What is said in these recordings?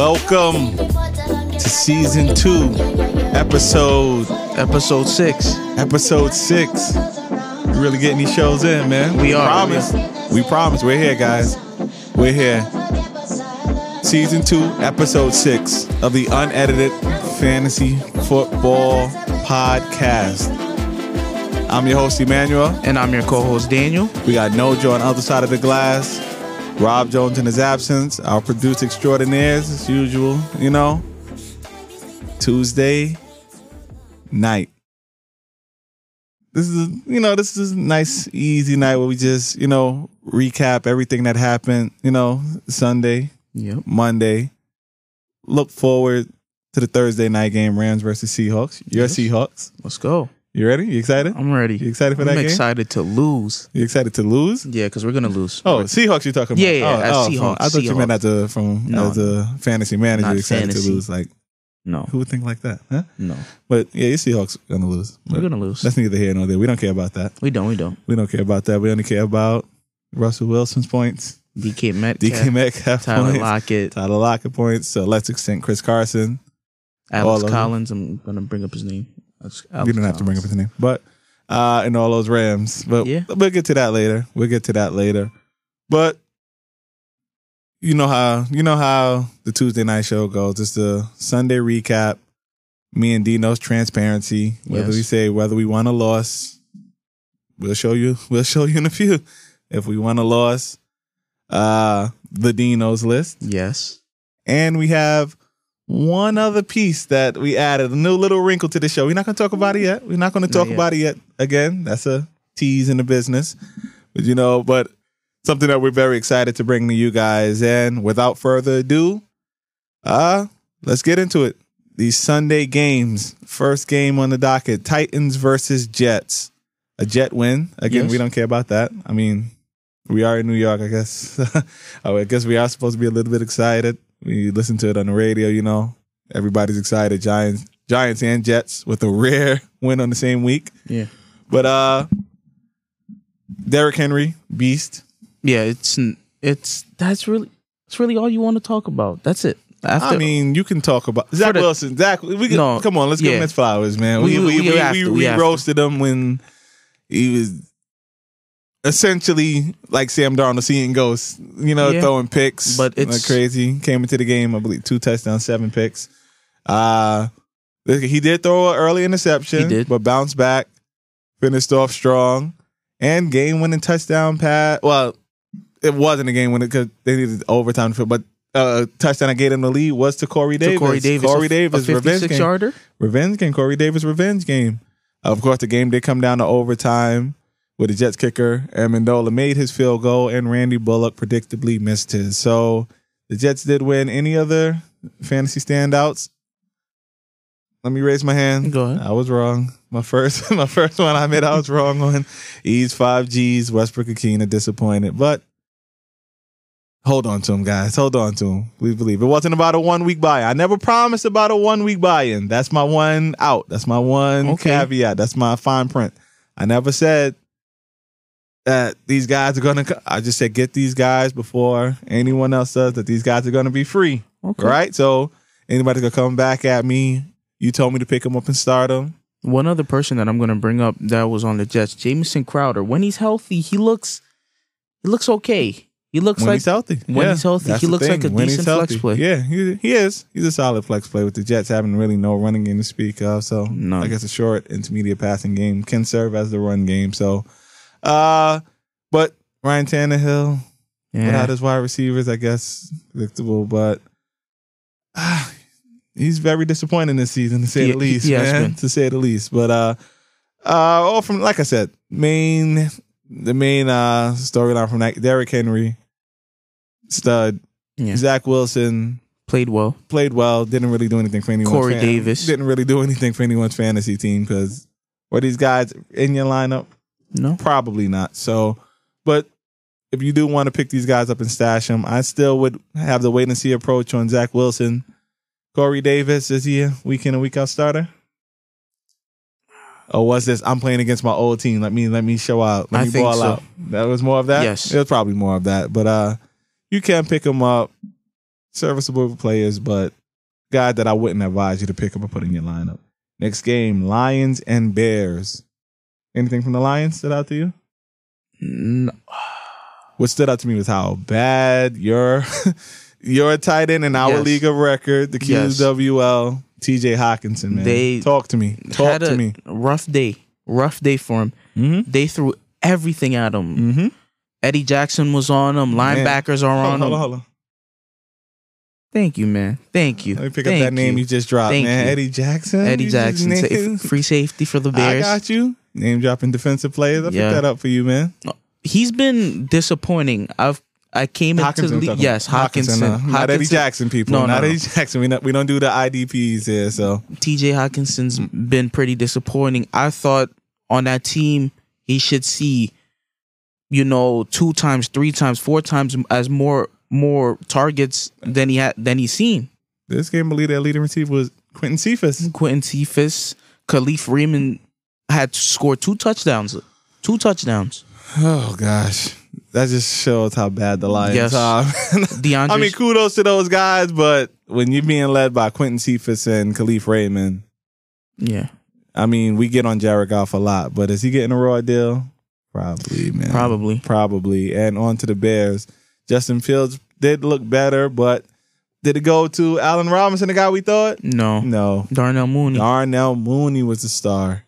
Welcome to season two, episode Episode six. episode six. We really getting these shows in, man. We are, We Promise. We promise. We're here, guys. We're here. Season two, episode six of the unedited fantasy football podcast. I'm your host, Emmanuel. And I'm your co-host Daniel. We got Nojo on the other side of the glass. Rob Jones in his absence. Our producer extraordinaires, as usual, you know. Tuesday night. This is, you know, this is a nice, easy night where we just, you know, recap everything that happened, you know, Sunday, Yep. Monday. Look forward to the Thursday night game, Rams versus Seahawks. You're Yes. Seahawks. Let's go. You ready? You excited? I'm ready. You excited for that game? I'm that game? excited to lose. You excited to lose? Yeah, because we're gonna lose. Oh, Seahawks you're talking about? Yeah, yeah, oh, as oh, Seahawks, from- I thought you meant as a from No, as a fantasy manager not excited fantasy. to lose. Like no, who would think like that? Huh? no, But yeah, your Seahawks gonna lose. we're But gonna lose. That's neither here nor there. We don't care about that. We don't. We don't. We don't care about that. We only care about Russell Wilson's points, DK Metcalf, DK Metcalf Tyler points, Lockett, Tyler Lockett points. To a lesser extent, Chris Carson. all Alex of them. Collins. I'm gonna bring up his name. We don't have to bring up his name, but uh, and all those Rams. But Yeah. we'll get to that later. We'll get to that later. But you know how you know how the Tuesday night show goes. It's the Sunday recap. Me and Dino's transparency. Whether Yes. we say whether we won or lost, we'll show you. We'll show you in a few. If we won or lost, uh, the Dino's list. Yes. And we have one other piece that we added, a new little wrinkle to the show. We're not going to talk about it yet. We're not going to talk about it yet. Again, that's a tease in the business. But you know, but something that we're very excited to bring to you guys. And without further ado, uh, let's get into it. These Sunday games. First game on the docket Titans versus Jets. A Jet win. Again, Yes. we don't care about that. I mean, we are in New York, I guess. oh, I guess we are supposed to be a little bit excited. We listen to it on the radio, you know. Everybody's excited. Giants, Giants and Jets with a rare win on the same week. Yeah. But uh Derrick Henry, beast. Yeah. It's it's that's really that's really all you want to talk about. That's it. After I mean, you can talk about Zach the- Wilson. Zach, we can, No, come on, let's give him his flowers, man. We We- we we we, we we roasted him when he was essentially like Sam Darnold seeing ghosts, you know, Yeah. throwing picks, But like crazy. Came into the game, I believe, two touchdowns, seven picks. Uh he did throw an early interception, He did. but bounced back, finished off strong, and game winning touchdown pass. Well, it wasn't a game winning because they needed overtime for, but uh, touchdown that gave them the lead was to Corey to Davis. Corey Davis. Corey a, Davis, a revenge game. yarder. Revenge game. Corey Davis revenge game. Of course, the game did come down to overtime with the Jets kicker Ammendola made his field goal and Randy Bullock predictably missed his. So the Jets did win. Any other fantasy standouts? Let me raise my hand. Go ahead. I was wrong. My first, my first one I made, I was wrong on. E's five G's. Westbrook-Ikhine disappointed, but hold on to him, guys. Hold on to him. We believe it wasn't about a one week buy. I never promised about a one week buy in. That's my one out. That's my one Okay. caveat. That's my fine print. I never said that these guys are gonna. I just said get these guys before anyone else does. That these guys are gonna be free. Okay. Right. So anybody gonna come back at me? You told me to pick them up and start them. One other person that I'm going to bring up that was on the Jets, Jamison Crowder. When he's healthy, he looks he looks okay. He looks when like he's healthy. when he's healthy, he looks like a When decent flex play. Yeah, he, he is. He's a solid flex play with the Jets having really no running game to speak of. So None. I guess a short intermediate passing game can serve as the run game. So, uh, but Ryan Tannehill yeah. without his wide receivers, I guess predictable, but. ah, He's very disappointing this season, to say He- the least, he has man. To say the least, but uh, uh, all from like I said, main the main uh storyline from that Derrick Henry, stud, Yeah. Zach Wilson played well. played well, didn't really do anything for anyone. Corey Davis. didn't really do anything for anyone's fantasy team because were these guys in your lineup? No. Probably not. So, but if you do want to pick these guys up and stash them, I still would have the wait and see approach on Zach Wilson. Corey Davis, is he a week in and week out starter? Or was this I'm playing against my old team? Let me let me show out. Let I me think ball so. out. That was more of that? Yes. It was probably more of that. But uh you can pick him up. serviceable players, but guy that I wouldn't advise you to pick up and put in your lineup. Next game, Lions and Bears. Anything from the Lions stood out to you? N- What stood out to me was how bad your your tight end in our Yes. league of record, the Yes. QWL, TJ Hockenson, man. They Talk to me. Talk to me. rough day, rough day for him. Mm-hmm. They threw everything at him. Mm-hmm. Eddie Jackson was on him. Man. Linebackers are Hold on hold him. on, hold on. Thank you, man. Thank you. Let me pick Thank up that name you just dropped, Thank man. you. Eddie Jackson. Eddie Jackson, sa- free safety for the Bears. I got you. Name dropping defensive players. I picked that up for you, man. He's been disappointing. I've I came into the league. Yes, about. Hockenson. uh, not Eddie Jackson, people. No, no, not no. Eddie Jackson. We not, we don't do the IDPs here. So TJ Hockenson's been pretty disappointing. I thought on that team he should see, you know, two times, three times, four times as more more targets than he had than he's seen. this game, believe that leading receiver was Quentin Cephus. Quentin Cephus, Kalif Raymond had scored two touchdowns. Two touchdowns. Oh gosh, that just shows how bad the Lions Yes. are. DeAndre I mean, kudos to those guys, but when you're being led by Quentin Cephus and Kalif Raymond, Yeah, I mean, we get on Jared Goff a lot, but is he getting a raw deal? Probably, man. probably. Probably. And on to the Bears. Justin Fields did look better, but did it go to Allen Robinson, the guy we thought? No. No. Darnell Mooney. Darnell Mooney was the star.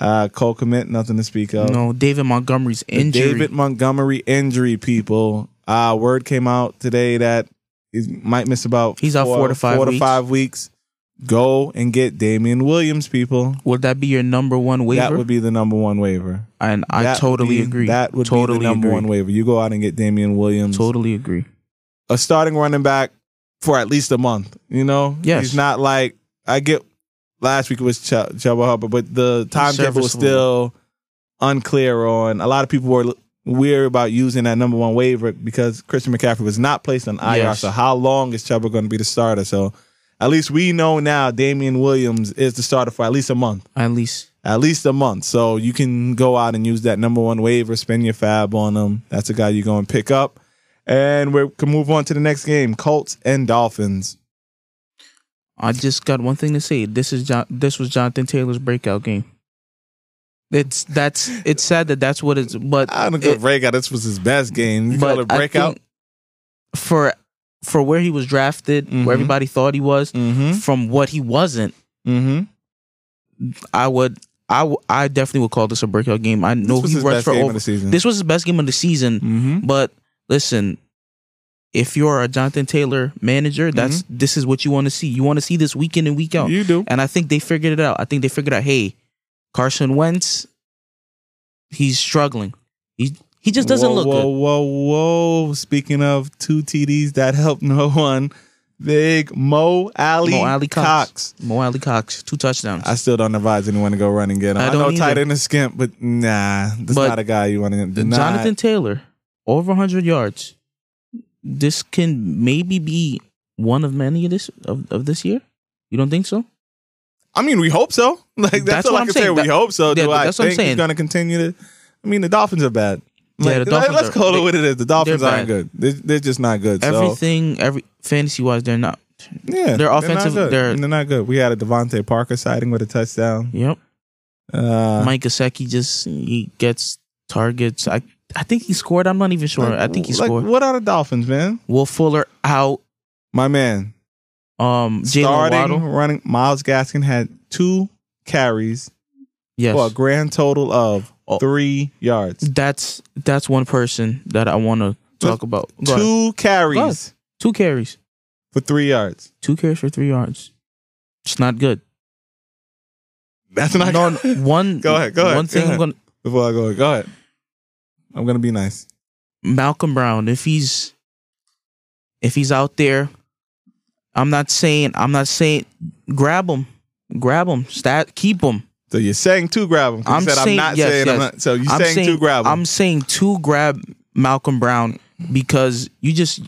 Uh, Cole Kmet, nothing to speak of. No, David Montgomery's The injury. David Montgomery injury, people. Uh, word came out today that he might miss about He's out four to five four to five weeks. Go and get Damien Williams, people. Would that be your number one waiver? That would be the number one waiver. and I That totally be- agree. That would totally be the number agree. one waiver. You go out and get Damien Williams, Totally agree. a starting running back for at least a month. You know, Yes. he's not like I get. Last week it was Ch- Chuba Hubbard, but the timetable was still unclear on. A lot of people were weary about using that number one waiver because Christian McCaffrey was not placed on IR. Yes. So how long is Chuba going to be the starter? So at least we know now Damien Williams is the starter for at least a month. At least At least a month. So you can go out and use that number one waiver, spend your fab on him. That's a guy you're going to pick up. And we can move on to the next game Colts and Dolphins. I just got one thing to say. This is John, this was Jonathan Taylor's breakout game. It's that's it's sad that that's what it's but I don't know. it- breakout. This was his best game. You call it breakout? for for where he was drafted, Mhm. where everybody thought he was, Mm from what he wasn't, hmm. Mm I would I w- I definitely would call this a breakout game. I know he rushed for game over. of the season. This was his best game of the season. mm-hmm. But listen, if you're a Jonathan Taylor manager, that's mm-hmm. this is what you want to see. You want to see this week in and week out. You do. And I think they figured it out. I think they figured out, hey, Carson Wentz, he's struggling. He he just doesn't whoa, look whoa, good. Whoa, whoa, Speaking of two TDs that helped no one, big Mo Ali, Mo Alie-Cox. Cox. Mo Alie-Cox, two touchdowns. I still don't advise anyone to go run and get him. I I, don't know either. tight end is skimp, but nah, that's not a guy you want to get. Jonathan Taylor, over 100 yards. This can maybe be one of many of this of, of this year. You don't think so? I mean, we hope so. Like that's, That's all what I I'm can saying. say. We That- hope so. Yeah, Do I that's what I'm think saying. he's going to continue to? I mean, the Dolphins are bad. Yeah, the Dolphins Let's are- call it what it is. The Dolphins they're aren't good. They're, they're just not good. So Everything, every fantasy wise, they're not. yeah, they're not offensive- good. they're- they're not good. We had a DeVante Parker sighting with a touchdown. Yep. Uh, Mike Gesicki just he gets targets. I I think he scored. I'm not even sure. I think he like, scored. What are the Dolphins, man? Will Fuller out. My man, Um, Jaylen starting Waddle. running. Myles Gaskin had two carries Yes, for a grand total of Oh. three yards. that's that's one person that I want to talk about. Go ahead. Two carries two carries, for three yards. two carries for three yards. It's not good. That's not No, one. Go ahead, go ahead, One thing I'm gonna Before I go, go ahead. I'm gonna be nice. Malcolm Brown, if he's if he's out there, I'm not saying I'm not saying grab him, grab him, stat, keep him. So you're saying to grab him. I'm said I'm saying- not yes, saying I'm not. So you're I'm saying, to grab him. I'm saying two grab Malcolm Brown because you just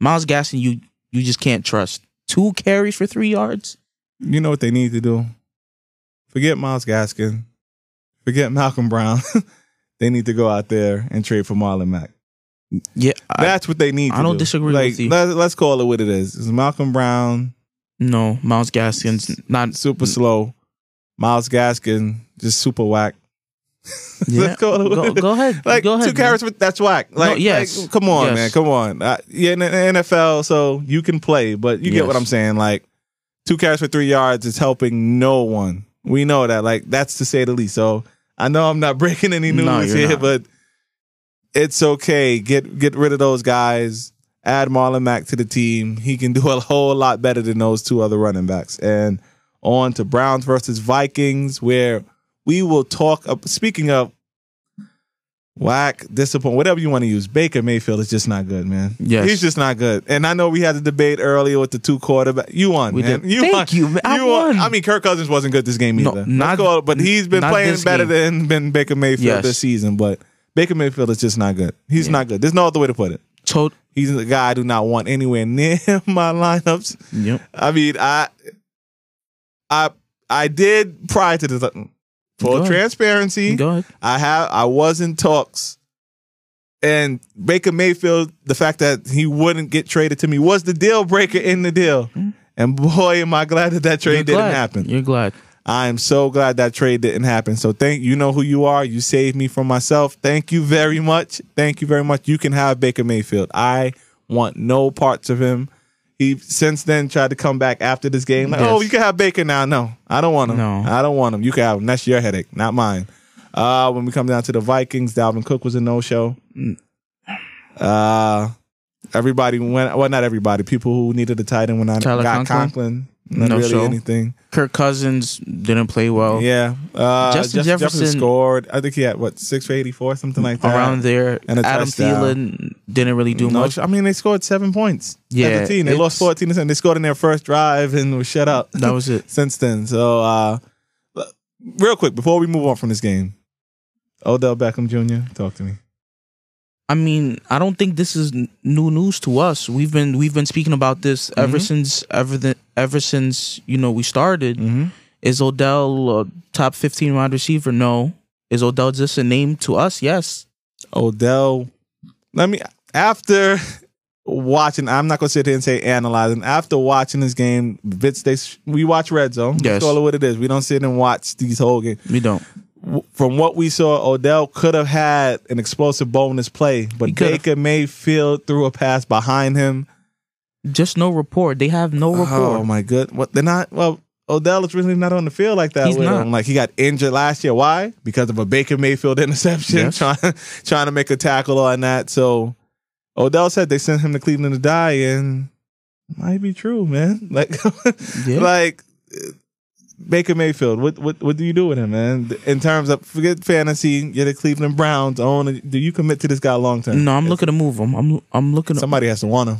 Myles Gaskin, you you just can't trust. Two carries for three yards. you know what they need to do? Forget Myles Gaskin. Forget Malcolm Brown. they need to go out there and trade for Marlon Mack. Yeah, I, That's what they need. I don't do. disagree like, with you. Let, let's call it what it is. It's Malcolm Brown, no, Myles Gaskin's not super slow. Myles Gaskin, just super whack. Yeah, Let's call it go, go ahead. Like go ahead, two carrots, that's whack. Like, yes. like, come on, Yes. man, come on. Uh, yeah, in the NFL, so you can play, but you get what I'm saying. Like, two carrots for three yards is helping no one. We know that. Like, that's to say the least. So I know I'm not breaking any news No, here, not. but it's okay. Get get rid of those guys. Add Marlon Mack to the team. He can do a whole lot better than those two other running backs. And on to Browns versus Vikings, where we will talk. Up, speaking of whack, disappoint, whatever you want to use, Baker Mayfield is just not good, man. Yes. he's just not good. And I know we had the debate earlier with the two quarterback. You won, We man. did. You Thank won. you, man. I won. I mean, Kirk Cousins wasn't good this game either. Let's not- it- but he's been playing better game. than, than Baker Mayfield Yes. this season. But Baker Mayfield is just not good. He's Yeah. not good. There's no other way to put it. Tot- He's a guy I do not want anywhere near my lineups. Yep. I mean, I, I, I did prior to this. Go For transparency, Go ahead. I have I was in talks, and Baker Mayfield, the fact that he wouldn't get traded to me was the deal breaker in the deal. Mm-hmm. And boy, am I glad that that trade. You're didn't glad. happen. You're glad. I am so glad that trade didn't happen. So thank you know who you are. You saved me from myself. Thank you very much. Thank you very much. You can have Baker Mayfield. I want no parts of him. He since then tried to come back after this game. Like, Yes. oh, you can have Baker now. No, I don't want him. No. I don't want him. You can have him. That's your headache, not mine. Uh, when we come down to the Vikings, Dalvin Cook was a no show. Mm. Uh, everybody went. Well, not everybody. People who needed a tight end when I Tyler got Conklin? Conklin. Not No really show. anything. Kirk Cousins didn't play well. Yeah. Uh, Justin Justin Jefferson, Jefferson- scored. I think he had what six for eighty four, something like that. Around there, And Adam touchdown. Thielen didn't really do No, much. I mean, they scored seven points. Yeah, a team. They lost fourteen to seven. They scored in their first drive and was shut out. That was it. since then. So, uh, real quick before we move on from this game, Odell Beckham Jr. Talk to me. I mean, I don't think this is new news to us. We've been we've been speaking about this ever Mhm. since ever the, ever since you know we started. Mm-hmm. Is Odell a top fifteen wide receiver? No. Is Odell just a name to us? Yes. Odell. Let me after watching. I'm not gonna sit here and say analyzing. After watching this game, Vitz, they we watch Red Zone. Yes. Call it what it is. We don't sit and watch these whole games. We don't. From what we saw, Odell could have had an explosive bonus play, but Baker Mayfield threw a pass behind him. Just no rapport. They have no oh rapport. Oh my good. What they're not well. Odell is really not on the field like that. He's with not. him. Like he got injured last year. Why? Because of a Baker Mayfield interception, Yes. trying trying to make a tackle on that. So Odell said they sent him to Cleveland to die, and might be true, man. Like, Yeah. like Baker Mayfield. What what what do you do with him, man? In terms of forget fantasy, you're the Cleveland Browns. Own. Do you commit to this guy long term? No, I'm looking to move him. I'm I'm looking to Somebody has to want him.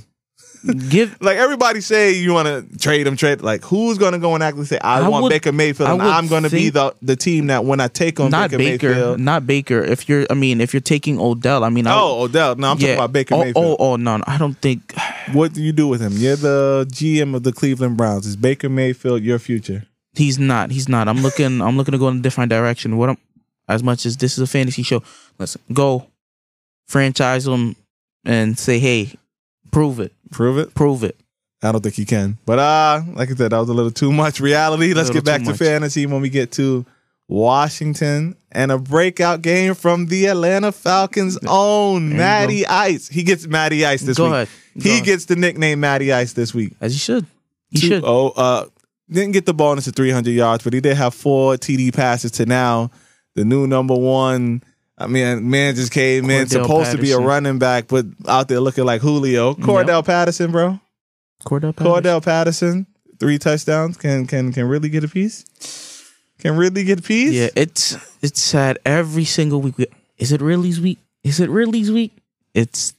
Give. like everybody say you want to trade him, trade like who's going to go and actually say I, I want would- Baker Mayfield and I'm going to be the the team that when I take on Not Baker, Baker, Mayfield. not Baker. If you're, I mean, if you're taking Odell, I mean, I, Oh, Odell. No, I'm talking about Baker oh, oh Mayfield. Oh, oh, no, no, I don't think. What do you do with him? You're the GM of the Cleveland Browns. Is Baker Mayfield your future? He's not. He's not. I'm looking. I'm looking to go in a different direction. What I'm, as much as this is a fantasy show, let's go franchise him and say, hey, prove it, Prove it. prove it. I don't think he can. But uh, like I said, that was a little too much reality. Let's get back to much. fantasy when we get to Washington and a breakout game from the Atlanta Falcons' own Matty Ice. He gets Matty Ice this Go week. ahead. Go He ahead. gets the nickname Matty Ice this week. as he should. He Two- should. Oh, uh, didn't get the bonus of 300 yards, but he did have four TD passes to now the new number one. I mean, man just came in, Cordarrelle supposed to be a Patterson. running back, but out there looking like Julio. Cordarrelle Patterson, bro. Cordarrelle Patterson. Cordarrelle Patterson, three touchdowns. Can can can really get a piece? Can really get a piece? Yeah, it's it's sad every single week. we- Is it Ridley's week? Is it Ridley's week? It's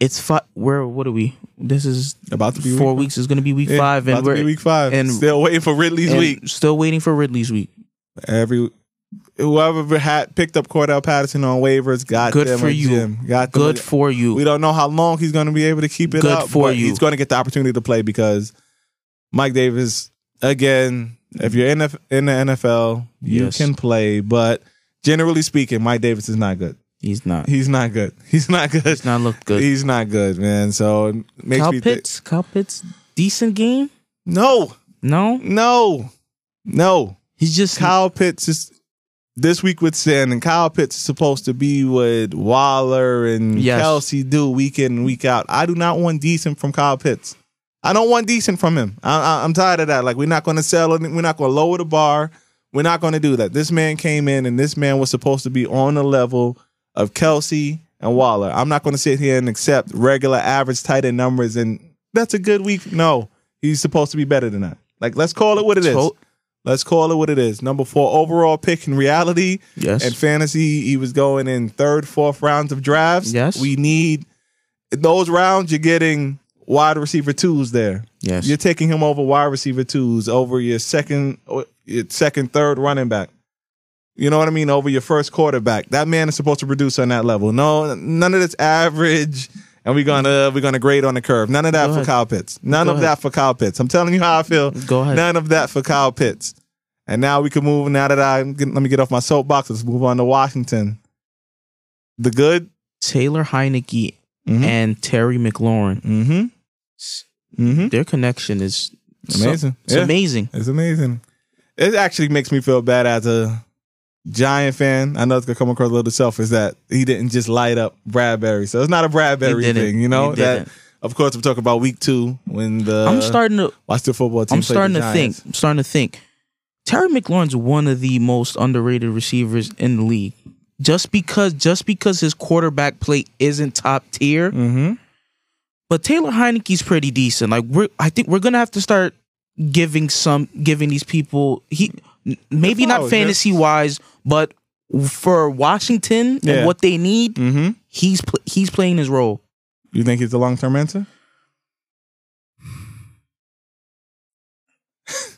it's fi- where what are we? This is About to be four week, weeks is going to be week Yeah, five, about and to we're be week five, and- still waiting for Ridley's and week. still waiting for Ridley's week. Every whoever had picked up Cordarrelle Patterson on waivers got Good them for a you. gym. Got them Good a- for you. We don't know how long he's going to be able to keep it Good up, for but you. he's going to get the opportunity to play because Mike Davis, again, if you're in the, in the NFL, you Yes. can play, but generally speaking, Mike Davis is not good. He's not. He's not good. He's not good. He's not looked good. He's not good, man. So it makes Kyle me. Pitts. Kyle Pitts. Decent game. No, No, no, no. he's just Kyle Pitts is this week with Sin, and Kyle Pitts is supposed to be what Waller and Yes. Kelce do week in and week out. I do not want decent from Kyle Pitts. I don't want decent from him. I, I'm tired of that. Like we're not going to sell. We're not going to lower the bar. We're not going to do that. This man came in, and this man was supposed to be on the level of Kelce and Waller. I'm not going to sit here and accept regular average tight end numbers, and that's a good week. No, he's supposed to be better than that. Like let's call it what it is. Let's call it what it is. Number four overall pick in reality yes. and fantasy. He was going in third, fourth rounds of drafts. Yes. We need those rounds. You're getting wide receiver twos there. yes. You're taking him over wide receiver twos over your second, your second, third running back. You know what I mean? Over your first quarterback. That man is supposed to produce on that level. No, none of this average. And we're gonna we're gonna grade on the curve. None of that Go for ahead. Kyle Pitts. None Go of ahead. that for Kyle Pitts. I'm telling you how I feel. Go ahead. None of that for Kyle Pitts. And now we can move. Now that I let me get off my soapbox. Let's move on to Washington. The good. Taylor Heinicke Mhm. and Terry McLaurin. Mm-hmm. Mm-hmm. Their connection is so- Amazing. it's Yeah. amazing. It's amazing. It actually makes me feel bad as a Giant fan. I know it's gonna come across a little selfish that he didn't just light up Bradberry. So it's not a Bradberry thing, you know. That of course I'm talking about week two when the I'm starting to watch the football team. I'm starting to think. I'm starting to think. Terry McLaurin's one of the most underrated receivers in the league. Just because just because his quarterback play isn't top tier, Mm-hmm. but Taylor Heinicke's pretty decent. Like we're I think we're gonna have to start giving some giving these people he maybe not flowers, yeah. fantasy wise, but for Washington Yeah. and what they need, Mm-hmm. he's pl- he's playing his role. You think he's the long term answer?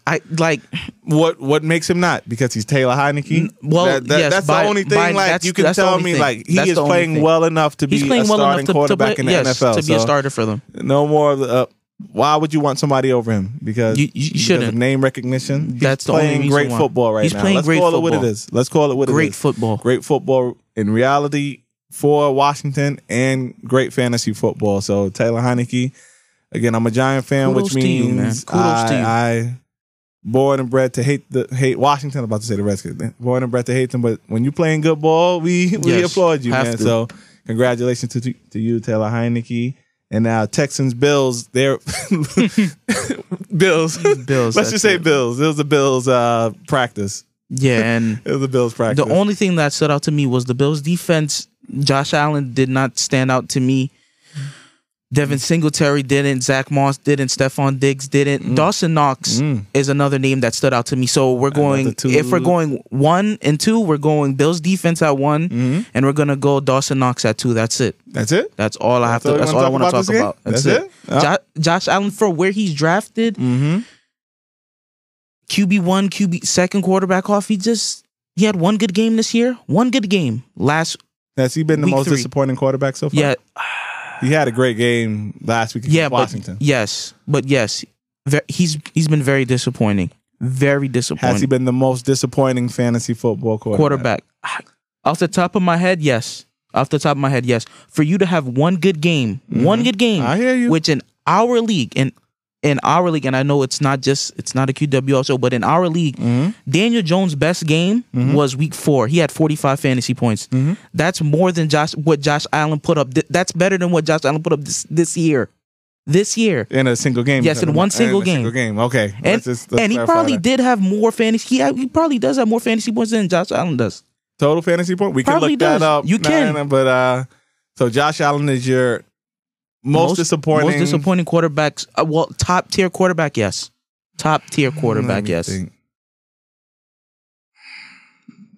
I like What what makes him not? Because he's Taylor Heinicke. N- well, That- that- yes, that's by- the only thing. by- like you can tell me, thing. like he That's is playing thing. well enough to he's be a well starting to, to quarterback play, in the yes, NFL. to be a starter for them. No more. of the- Uh, why would you want somebody over him? Because You- you because shouldn't. name recognition. He's That's playing great why. football right He's now. playing Let's great call it what it football. Let's call it what it Great football. Great football in reality for Washington and great fantasy football. So Taylor Heinicke. Again, I'm a Giant fan, Kudos which you, means. Kudos I, to you. I born and bred to hate the hate Washington. I'm about to say the Redskins. Born and bred to hate them, but when you playing good ball, we we Yes, applaud you, man. to. So congratulations to to you, Taylor Heinicke. And now Texans Bills, they're Bills. Bills, Let's just say it. Bills. It was the Bills uh, practice. Yeah, and It was a Bills practice. the only thing that stood out to me was the Bills' defense. Josh Allen did not stand out to me. Devin Singletary didn't. Zach Moss didn't. Stefon Diggs didn't. Dawson Knox Mm. is another name that stood out to me. So we're going. If we're going one and two, we're going Bills defense at one, Mhm. and we're gonna go Dawson Knox at two. That's it. That's it. That's all I have That's to. That's all I want to about talk game? about. That's, That's it. it? Jo- Josh Allen for where he's drafted, Mm-hmm. QB one, QB second quarterback off. He just he had one good game this year. One good game last. Has he been the most three. disappointing quarterback so far? Yeah, He had a great game last week against yeah, but Washington. yes, but yes, he's he's been very disappointing. Very disappointing. Has he been the most disappointing fantasy football quarterback? quarterback. Off the top of my head, yes. Off the top of my head, yes. For you to have one good game, one good game, Mm-hmm. I hear you. which in our league, in in our league, and I know it's not just it's not a QW also, but in our league, Mm-hmm. Daniel Jones' best game was week four. He had forty five fantasy points. Mm-hmm. That's more than Josh what Josh Allen put up. That's better than what Josh Allen put up this this year. This year. in a single game. Yes, in one single a game. Single game. Okay. And, Let's just- let's and he probably that. did have more fantasy. He, he probably does have more fantasy points than Josh Allen does. total fantasy point. We can Probably look that up. You can. Nah, nah, but uh, so Josh Allen is your most, disappointing. Most disappointing quarterbacks. Uh, well, top tier quarterback, yes. Top tier Let quarterback, me yes. think.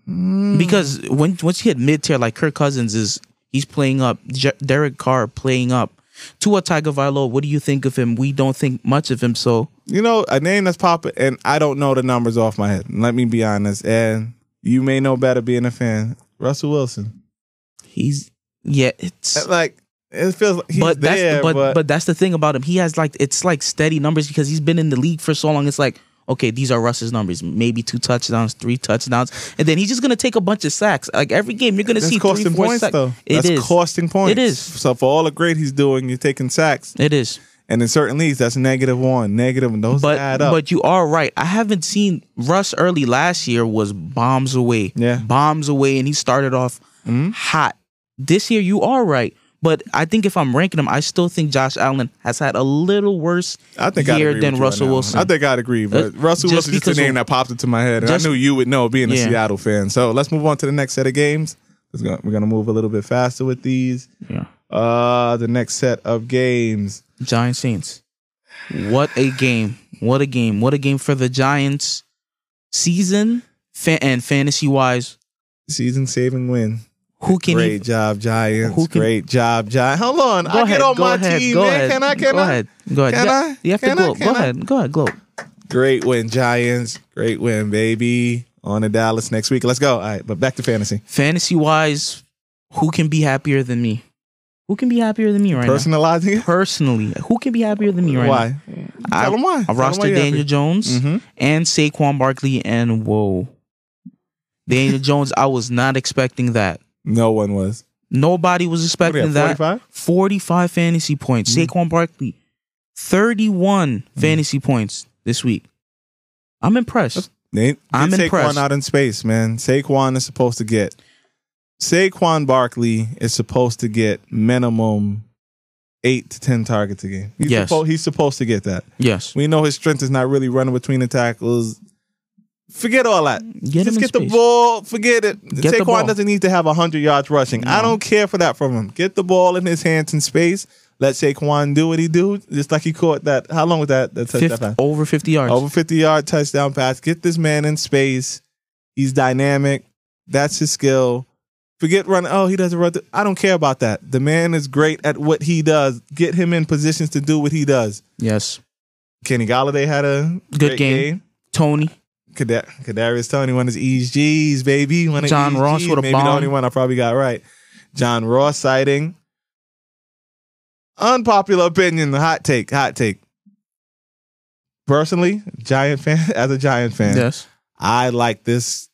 Mm. Because when once you hit mid tier, like Kirk Cousins is, he's playing up. J- Derek Carr playing up. Tua Tagovailoa, what do you think of him? We don't think much of him, so you know a name that's popping, and I don't know the numbers off my head. Let me be honest, and you may know better being a fan. Russell Wilson, he's yeah. It's like it feels like he's but that's there, but, but, but that's the thing about him. He has like it's like steady numbers because he's been in the league for so long. It's like okay, these are Russ's numbers. Maybe two touchdowns, three touchdowns, and then he's just gonna take a bunch of sacks. Like every game, you're gonna That's see three, costing four points sacks. though. It That's is. costing points. It is. So for all the great he's doing, you're taking sacks, It is. and in certain leagues, that's negative one, negative, and those But add up. but you are right. I haven't seen Russ early last year was bombs away. Yeah. Bombs away and he started off Mhm. hot. This year you are right. But I think if I'm ranking him, I still think Josh Allen has had a little worse I think year than with you on Russell one. Wilson. I think I'd agree, but Uh, Russell just Wilson is the name that popped into my head, and just- I knew you would know being a Yeah. Seattle fan. So let's move on to the next set of games. We're gonna move a little bit faster with these. Yeah. Uh, the next set of games. Giants Saints. What a game. What a game. What a game for the Giants season fa- and fantasy wise. Season saving win. Who can Great even job, Giants. Who can- Great job, Giants. Hold on. Go I ahead, get on go my ahead, team, go man. ahead, Can I? Can go I? ahead, go ahead. Can Yeah, I? You have Can to I? gloat. Go I? ahead, go ahead, gloat. Great win, Giants. Great win, baby. On to Dallas next week. Let's go. All right, but back to fantasy. Fantasy wise, who can be happier than me? Who can be happier than me right Personalizing now? it. Personally, who can be happier than me right Why? now? Tell them why. I why roster you're Daniel happy. Jones Mhm. and Saquon Barkley, and whoa, Daniel Jones. I was not expecting that. No one was. Nobody was expecting that. 45? 45 fantasy points. Mm. Saquon Barkley, 31 fantasy points this week. I'm impressed. They, I'm get impressed. Saquon out in space, man. Saquon is supposed to get. Saquon Barkley is supposed to get minimum eight to ten targets a game. He's, Yes. suppo- he's supposed to get that. Yes. We know his strength is not really running between the tackles. Forget all that. Get Just get the ball. Forget it. Get Saquon doesn't need to have hundred yards rushing. I don't care for that from him. Get the ball in his hands in space. Let Saquon do what he do. Just like he caught that. How long was that? That touchdown Fif- pass? over 50 yards. Over 50 yard touchdown pass. Get this man in space. He's dynamic. That's his skill. Forget running. Oh, he doesn't run. The, I don't care about that. The man is great at what he does. Get him in positions to do what he does. Yes. Kenny Golladay had a Good great game. Toney. Kada- Kadarius Toney won his ESGs, baby. Won his John Ross with a Maybe bomb. the only one I probably got right. John Ross sighting. Unpopular opinion, The hot take, hot take. Personally, Giant fan, as a Giant fan, Yes. I like this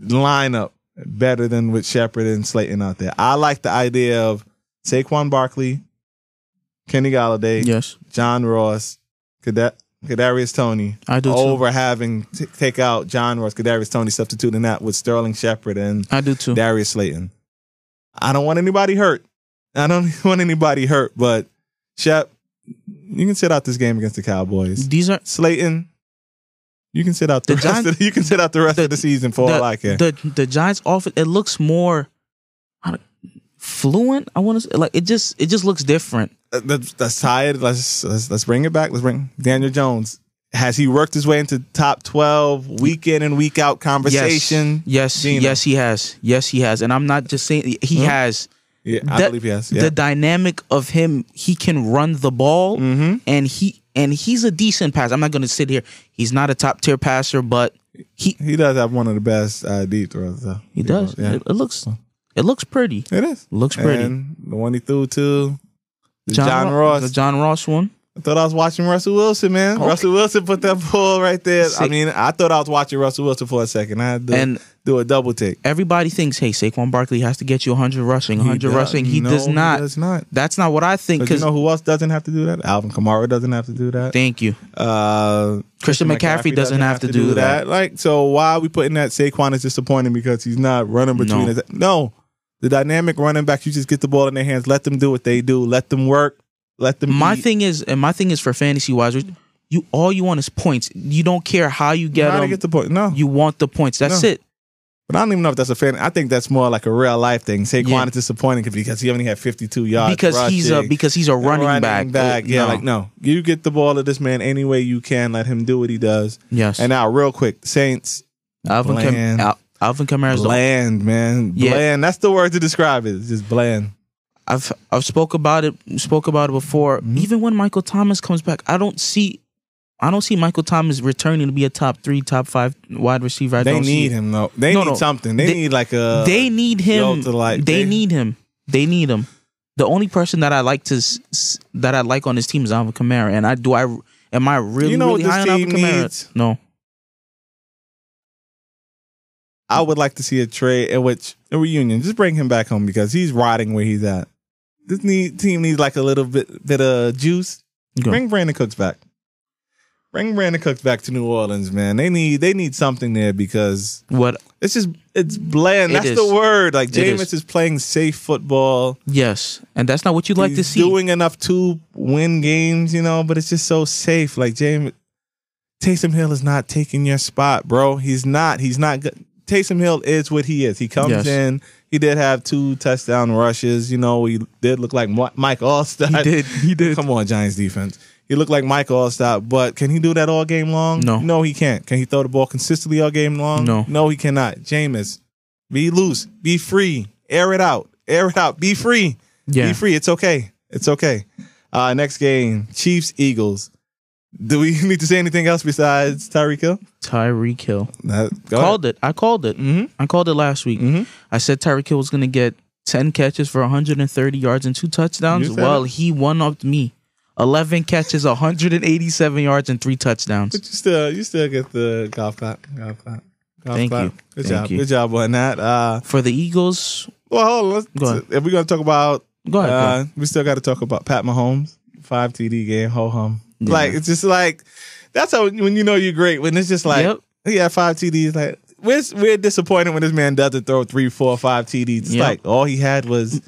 lineup better than with Shepard and Slayton out there. I like the idea of Saquon Barkley, Kenny Golladay, Yes. John Ross, Kada- Kadarius Toney I do too. over having to take out John Ross, Kadarius Toney, substituting that with Sterling Shepard and I do too. Darius Slayton. I don't want anybody hurt. I don't want anybody hurt, but Shep, you can sit out this game against the Cowboys. These are Slayton, you can sit out the, The rest Giants- of the, you can sit out the rest the- of the season for all I care. the the Giants offense. It looks more fluent. I want to say like it just it just looks different. Uh, that's, that's tired. Let's, let's let's bring it back. Let's bring Daniel Jones. Has he worked his way into top twelve week in and week out conversation? Yes, Gino. yes, he has. Yes, he has. And I'm not just saying he Hmm? has. Yeah, I That- believe he has. Yeah. The dynamic of him, he can run the ball, mm-hmm. and he and he's a decent passer. I'm not going to sit here. He's not a top tier passer, but he He does have one of the best uh, deep throws, though. he does. Yeah, It, it looks it looks pretty. it is. Looks pretty. And the one he threw to the John, Ross. the John Ross one. I thought I was watching Russell Wilson, man. Okay. Russell Wilson put that ball right there. I mean, I thought I was watching Russell Wilson for a second. I had to And do a double take. everybody thinks, hey, Saquon Barkley has to get you 100 rushing, 100 does- rushing. He no, does not. He does not. That's not what I think. Because you know who else doesn't have to do that? Alvin Kamara doesn't have to do that. thank you. Uh, Christian McCaffrey doesn't have to do that. Like, so why are we putting that Saquon is disappointing because he's not running between No. his No. The dynamic running back, you just get the ball in their hands, let them do what they do, let them work, let them My be- thing is, and my thing is for fantasy wise, you all you want is points. You don't care how you get them. how to them. get the point. No. you want the points. That's No. it. But I don't even know if that's a fan. I think that's more like a real life thing. Saquon Yeah. is disappointing because he only had 52 yards. because he's a because he's a running, back. Yeah, No. like no. You get the ball to this man any way you can. Let him do what he does. yes. And now, real quick, Saints Alvin Kam- bland. Al- Alvin Kamara's the bland, man. Yeah. Bland. That's the word to describe it. It's just bland. I've I've spoke about it spoke about it before. Mm-hmm. Even when Michael Thomas comes back, I don't see I don't see Michael Thomas returning to be a top three, top five wide receiver. I they don't need him though. They No, need no. something. They, They- need like a. they need him. like- they, they- need him. They need him. The only person that I like to that I like on this team is Alvin Kamara, and I do I Am I really You know what really this high on Alvin Kamara? needs? No. I would like to see a trade, in which a reunion. Just bring him back home because he's rotting where he's at. This need, team needs like a little bit bit of juice. Go. Bring Brandin Cooks back. Bring Brandin Cooks back to New Orleans, man. They need they need something there because What? it's just it's bland. It That's is. the word. Like It is. Jameis is. playing safe football. Yes, and that's not what you'd like to see. doing enough to win games, you know, but it's just so safe. Like James Taysom Hill is not taking your spot, bro. He's not. He's not good. Taysom Hill is what he is. He comes Yes. in. He did have two touchdown rushes. You know, he did look like Mike Alstott. he did. He did. Come on, Giants defense. He looked like Mike Alstott, but can he do that all game long? No. No, he can't. Can he throw the ball consistently all game long? No. No, he cannot. Jameis, be loose. Be free. Air it out. Air it out. Be free. Yeah. Be free. It's okay. It's okay. Uh, next game, Chiefs Eagles. Do we need to say anything else besides Tyreek Hill? Tyreek Hill. That, go Called it. I called it. Mm-hmm. I called it last week. Mhm. I said Tyreek Hill was going to get 10 catches for 130 yards and two touchdowns. Well, it. he one upped me. 11 catches, 187 yards, and three touchdowns. But you still, you still get the golf clap. Golf clap. Golf Thank clap. you. Good Thank job. you. Good job on that. Uh, For the Eagles, well, hold on. Let's, Go ahead. If we're gonna talk about, go ahead. go uh, ahead. we still got to talk about Pat Mahomes five TD game. Ho hum. Yeah. Like it's just like that's how when you know you're great when it's just like Yep. he had five TDs. Like we're we're disappointed when this man doesn't throw three, four, five TDs. It's Yep. like all he had was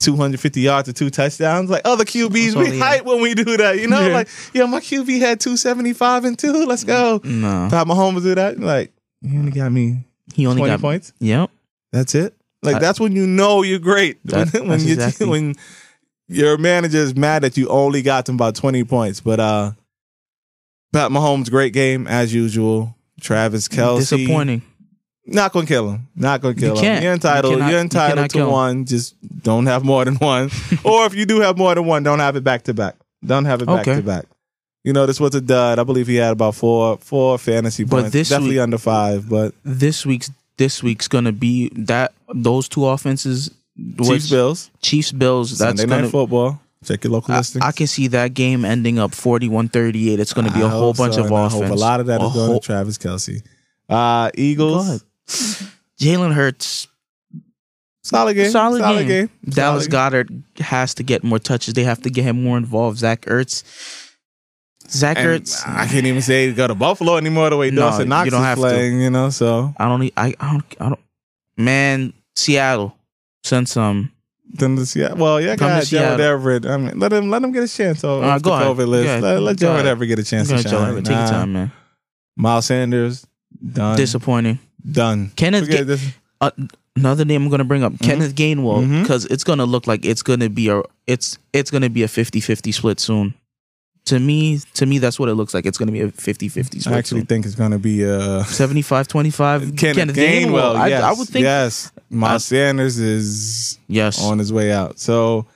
250 yards or two touchdowns. Like other QBs, we hype when we do that. You know, Yeah. like yeah, my QB had 275 and two. Let's go. No. Pat Mahomes do that. Like he only got me He only 20 got points. Yep. That's it. Like Uh, that's when you know you're great. That- when when, you, exactly- when your manager is mad that you only got them about 20 points. But uh Pat Mahomes, great game as usual. Travis Kelce. Disappointing. Not gonna kill him. Not gonna kill You him. can't. You're entitled. You you're entitled cannot to kill him. one. Just don't have more than one. or if you do have more than one, don't have it back to back. Don't have it back Okay. to back. You know, this was a dud. I believe he had about four four fantasy But points. this Definitely week- under five, but This week's this week's gonna be that those two offenses. Chiefs Bills. Chiefs Bills. That's Sunday gonna. night football. Check your local I, listings. I can see that game ending up 41-38. It's going to be a whole bunch so, of offense. hope a lot of that A is going whole- to Travis Kelce. Uh, Eagles. Jalen Hurts, Solid game. solid, Solid game. game. Dallas Solid Goedert has to get more touches. They have to get him more involved. Zach Ertz. Zach And Ertz. I can't even say he go to Buffalo anymore the way No, Dawson Knox you don't is have to. playing. You know, so I don't. I, I don't. I don't. Man, Seattle send some. then the Seattle. Well, yeah, Come to got Gerald Seattle. Everett. I mean, let him let him get a chance. Oh, Uh, go the ahead. COVID list. ahead. Let, let Go Gerald ahead. Everett get a chance to shine. Joe. Take your Nah. time, man. Miles Sanders done. Disappointing. done. Kenneth Forget Ga- this. Uh, another name I'm going to bring up, Kenneth Gainwell, because it's going to look like it's going to be a it's it's going to be a 50-50 split soon. To me, to me, that's what it looks like. It's going to be a 50-50 split I actually soon. think it's going to be uh, 75-25. Kenneth, Gainwell. I, yes, I would think yes. Miles Sanders is yes. on his way out. So,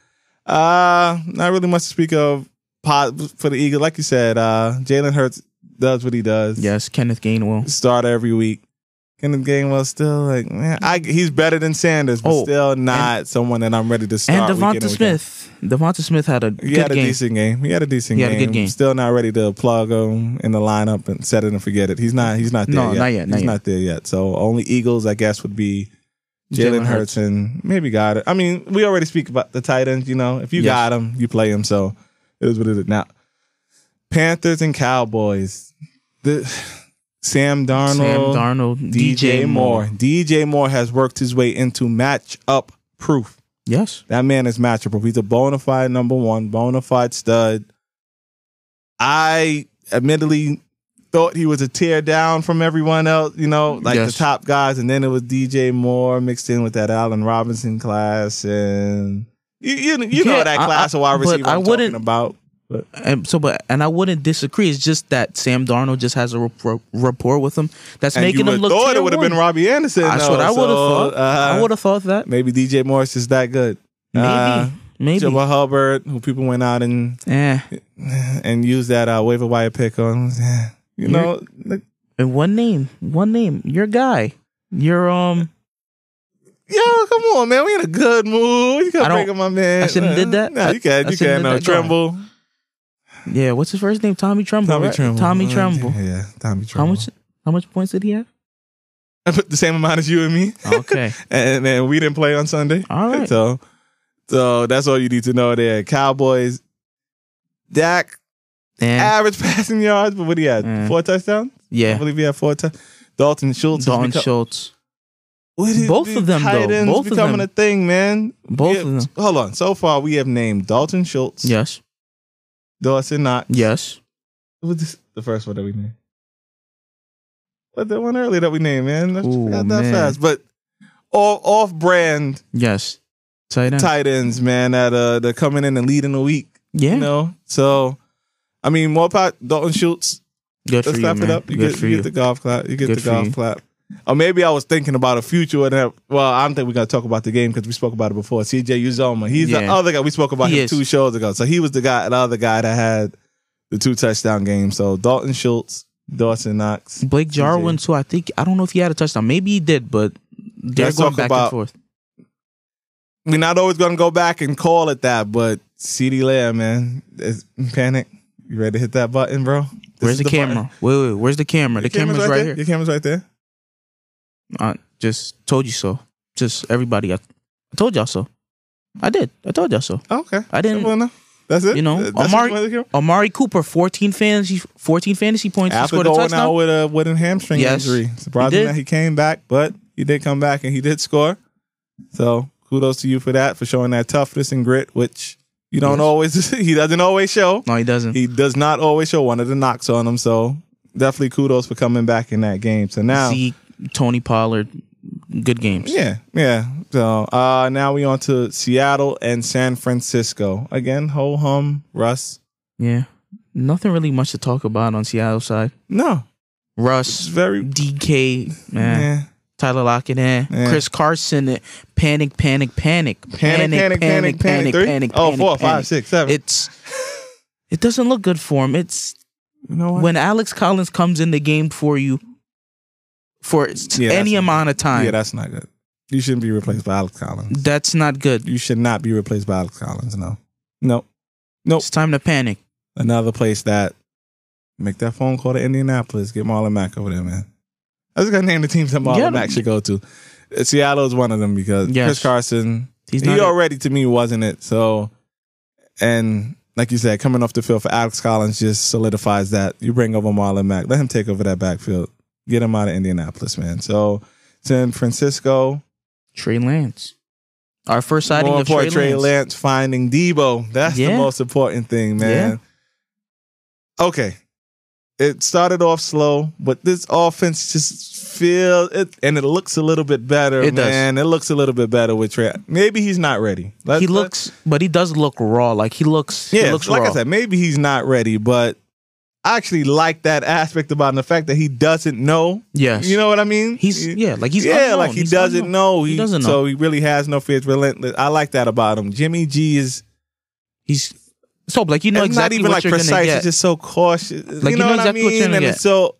uh, not really much to speak of for the eagle Like you said, uh, Jalen Hurts does what he does. Yes, Kenneth Gainwell. Start every week. Kenneth Gainwell still like, man, I, he's better than Sanders, but Oh, still not someone that I'm ready to start. And Devonta and. Smith. Devonta Smith had a He good had a game. decent game. He had a decent game. He had a good game. Still not ready to plug him in the lineup and set it and forget it. He's not. He's not there No, yet. not yet, not he's yet. not there yet. So only Eagles, I guess, would be Jalen Jalen Hurts and maybe got it. I mean, we already speak about the tight ends. You know, if you Yes. got him, you play him. So it is what it is. Now, Panthers and Cowboys. The Sam Darnold, Sam Darnold, DJ, Moore. DJ Moore has worked his way into matchup proof. Yes. That man is matchup proof. He's a bona fide number one, bona fide stud. I admittedly thought he was a tear down from everyone else, you know, like Yes. the top guys, and then it was DJ Moore mixed in with that Allen Robinson class, and you you, you know that class I- of wide receiver I I'm wouldn't- talking about. And so, but and I wouldn't disagree. It's just that Sam Darnold just has a rapport, rapport with him that's And making you him look. thought it would have been Robbie Anderson. That's what I would have thought. uh, I would have thought that. maybe DJ Morris is that good. Maybe. Uh, Maybe. Chuba Hubbard, who people went out and Eh. and used that uh, waiver wire pick on. You know, like, And one name. One name. Your guy. Your um. yo, come on, man. We in a good mood. You gotta bring up my man. I shouldn't did that? No, I- you can. I You shouldn't can. did No. Tremble. Yeah, what's his first name? Tommy Tremble. Tommy right? Tremble. Tommy Tremble. Yeah, Tommy How much? How much points did he have? I put the same amount as you and me. Okay. and then we didn't play on Sunday. All right. So, so that's all you need to know there. Cowboys, Dak, And average passing yards, but what do you have? Mm. Four touchdowns? Yeah, I believe he had four touchdowns. Dalton Schultz. Dalton become- Schultz. Both of them, tight though. Both of becoming them. a thing, man. Both Yeah, of them. Hold on. So far, we have named Dalton Schultz, Yes. Dawson Knox. Yes. What was this, the first one that we named? What the one earlier that we named, man? I Ooh, forgot that man. fast. But all off-brand Yes. Tight end. tight ends, man, that uh they're coming in and leading the week. yeah. You know, so I mean, more pot Dalton Schultz. Good Let's for you, clap man. it up. You Good get for you you. get the golf clap. You get Good the golf you. clap. Or maybe I was thinking about a future. That, well, I don't think we're gonna talk about the game because we spoke about it before. CJ Uzomah. He's the other guy. We spoke about He him is. two shows ago. So he was the guy, the other guy that had the two touchdown games. So Dalton Schultz, Dawson Knox. Blake Jarwin, too. I think I don't know if he had a touchdown. Maybe he did, but they're Let's going back about- and forth. We're not always going to go back and call it that, but CeeDee Lamb, man, is panic. You ready to hit that button, bro? This Where's the, button. camera? Wait, wait. Where's the camera? The, Your camera's camera's right, there. here. Your camera's right there. I just told you so. Just everybody. I, I told y'all so. I did. I told y'all so. Oh, okay. I didn't. Well, no. That's it. You know, That's Amari- Amari Cooper, fourteen fantasy, fourteen fantasy points. After scored a going touchdown. out with a with a hamstring Yes, injury. Surprising he that he came back, but he did come back and he did score. So kudos to you for that, for showing that toughness and grit, which you don't Yes. always he doesn't always show. no, he doesn't. He does not always show one of the knocks on him. So definitely kudos for coming back in that game. So now Zeke, Tony Pollard, good games. Yeah, yeah. So uh now we on to Seattle and San Francisco. Again, ho hum, Russ. Yeah. Nothing really much to talk about on Seattle side. No. It's Russ, very DK, man, yeah. Tyler Lockett, eh. Yeah. Chris Carson, eh. panic, panic, panic, Panic, panic, panic, panic. Three? panic, oh, panic, four, panic. five, six, seven. It's it doesn't look good for him. It's you know what? when Alex Collins comes in the game for you for Yeah, any amount of time. Yeah, that's not good. You shouldn't be replaced by Alex Collins. that's not good. You should not be replaced by Alex Collins. No, no. Nope. It's time to panic. Another place that make that phone call to Indianapolis. Get Marlon Mack over there, man. I just gotta name the teams that Marlon Yeah. Mack should go to. Uh, Seattle is one of them because Yes. Chris Carson. He's he already to me wasn't it. So, and like you said, coming off the field for Alex Collins just solidifies that. You bring over Marlon Mack, let him take over that backfield, get him out of Indianapolis, man. So, San Francisco. Trey Lance. Our first sighting More of Trey Trey Lance. Lance finding Deebo. That's the most important thing, man. Okay. It started off slow, but this offense just feels it and it looks a little bit better, It does. man. It looks a little bit better with Trey. Maybe he's not ready. Let's- he looks, but he does look raw. Like he looks. yeah, he looks like raw. I said, maybe he's not ready, but I actually like that aspect about him, the fact that he doesn't know. Yes. You know what I mean? He's yeah, like he's yeah, unknown. like he He's doesn't unknown. know. He doesn't know. So he really has no fear. It's relentless. I like that about him. Jimmy G is He's so like you know exactly not even what like precise. It's just so cautious. Like, you know, what exactly I what mean? you're and so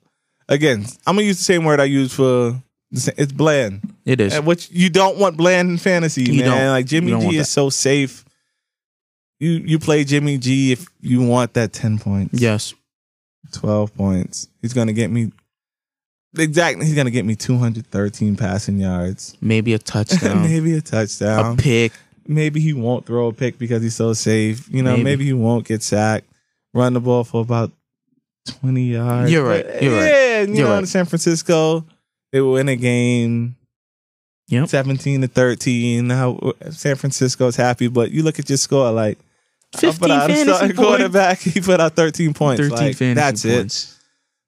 again, I'm gonna use the same word I use for it's bland. it is. And which you don't want bland in fantasy, You man. don't. Like Jimmy You G is so safe. You you play Jimmy G if you want that ten points. Yes. 12 points. He's going to get me exactly. He's going to get me 213 passing yards. Maybe a touchdown. maybe a a touchdown. pick. maybe he won't throw a pick because he's so safe. You know, maybe, Maybe. he won't get sacked. Run the ball for about 20 yards. You're right. You're right. yeah, you You're know, right. San Francisco, they will win a game. Yep. 17 to 13. How San Francisco's happy, but you look at your score like I 15 put out a fantasy starting points. quarterback. He put out 13 points. 13 Like, fantasy that's it.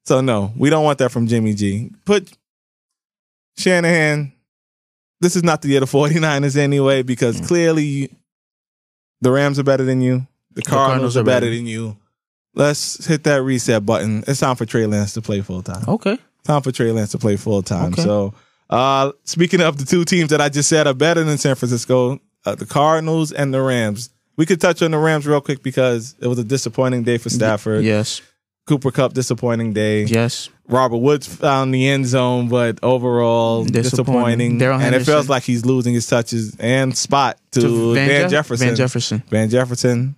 So no, we don't want that from Jimmy G. Put Shanahan. This is not the year of the 49ers anyway, because Mm. clearly the Rams are better than you. The Cardinals, Cardinals are are better better. than you. Let's hit that reset button. It's time for Trey Lance to play full time. Okay. Time for Trey Lance to play full time. Okay. So, uh, speaking of the two teams that I just said are better than San Francisco, uh, the Cardinals and the Rams. We could touch on the Rams real quick because it was a disappointing day for Stafford. Yes. Cooper Kupp disappointing day. Yes. Robert Woods found the end zone, but overall disappointing. Disappointing. And it feels like he's losing his touches and spot to, Van, Jeff- Jefferson. Van Jefferson. Van Jefferson.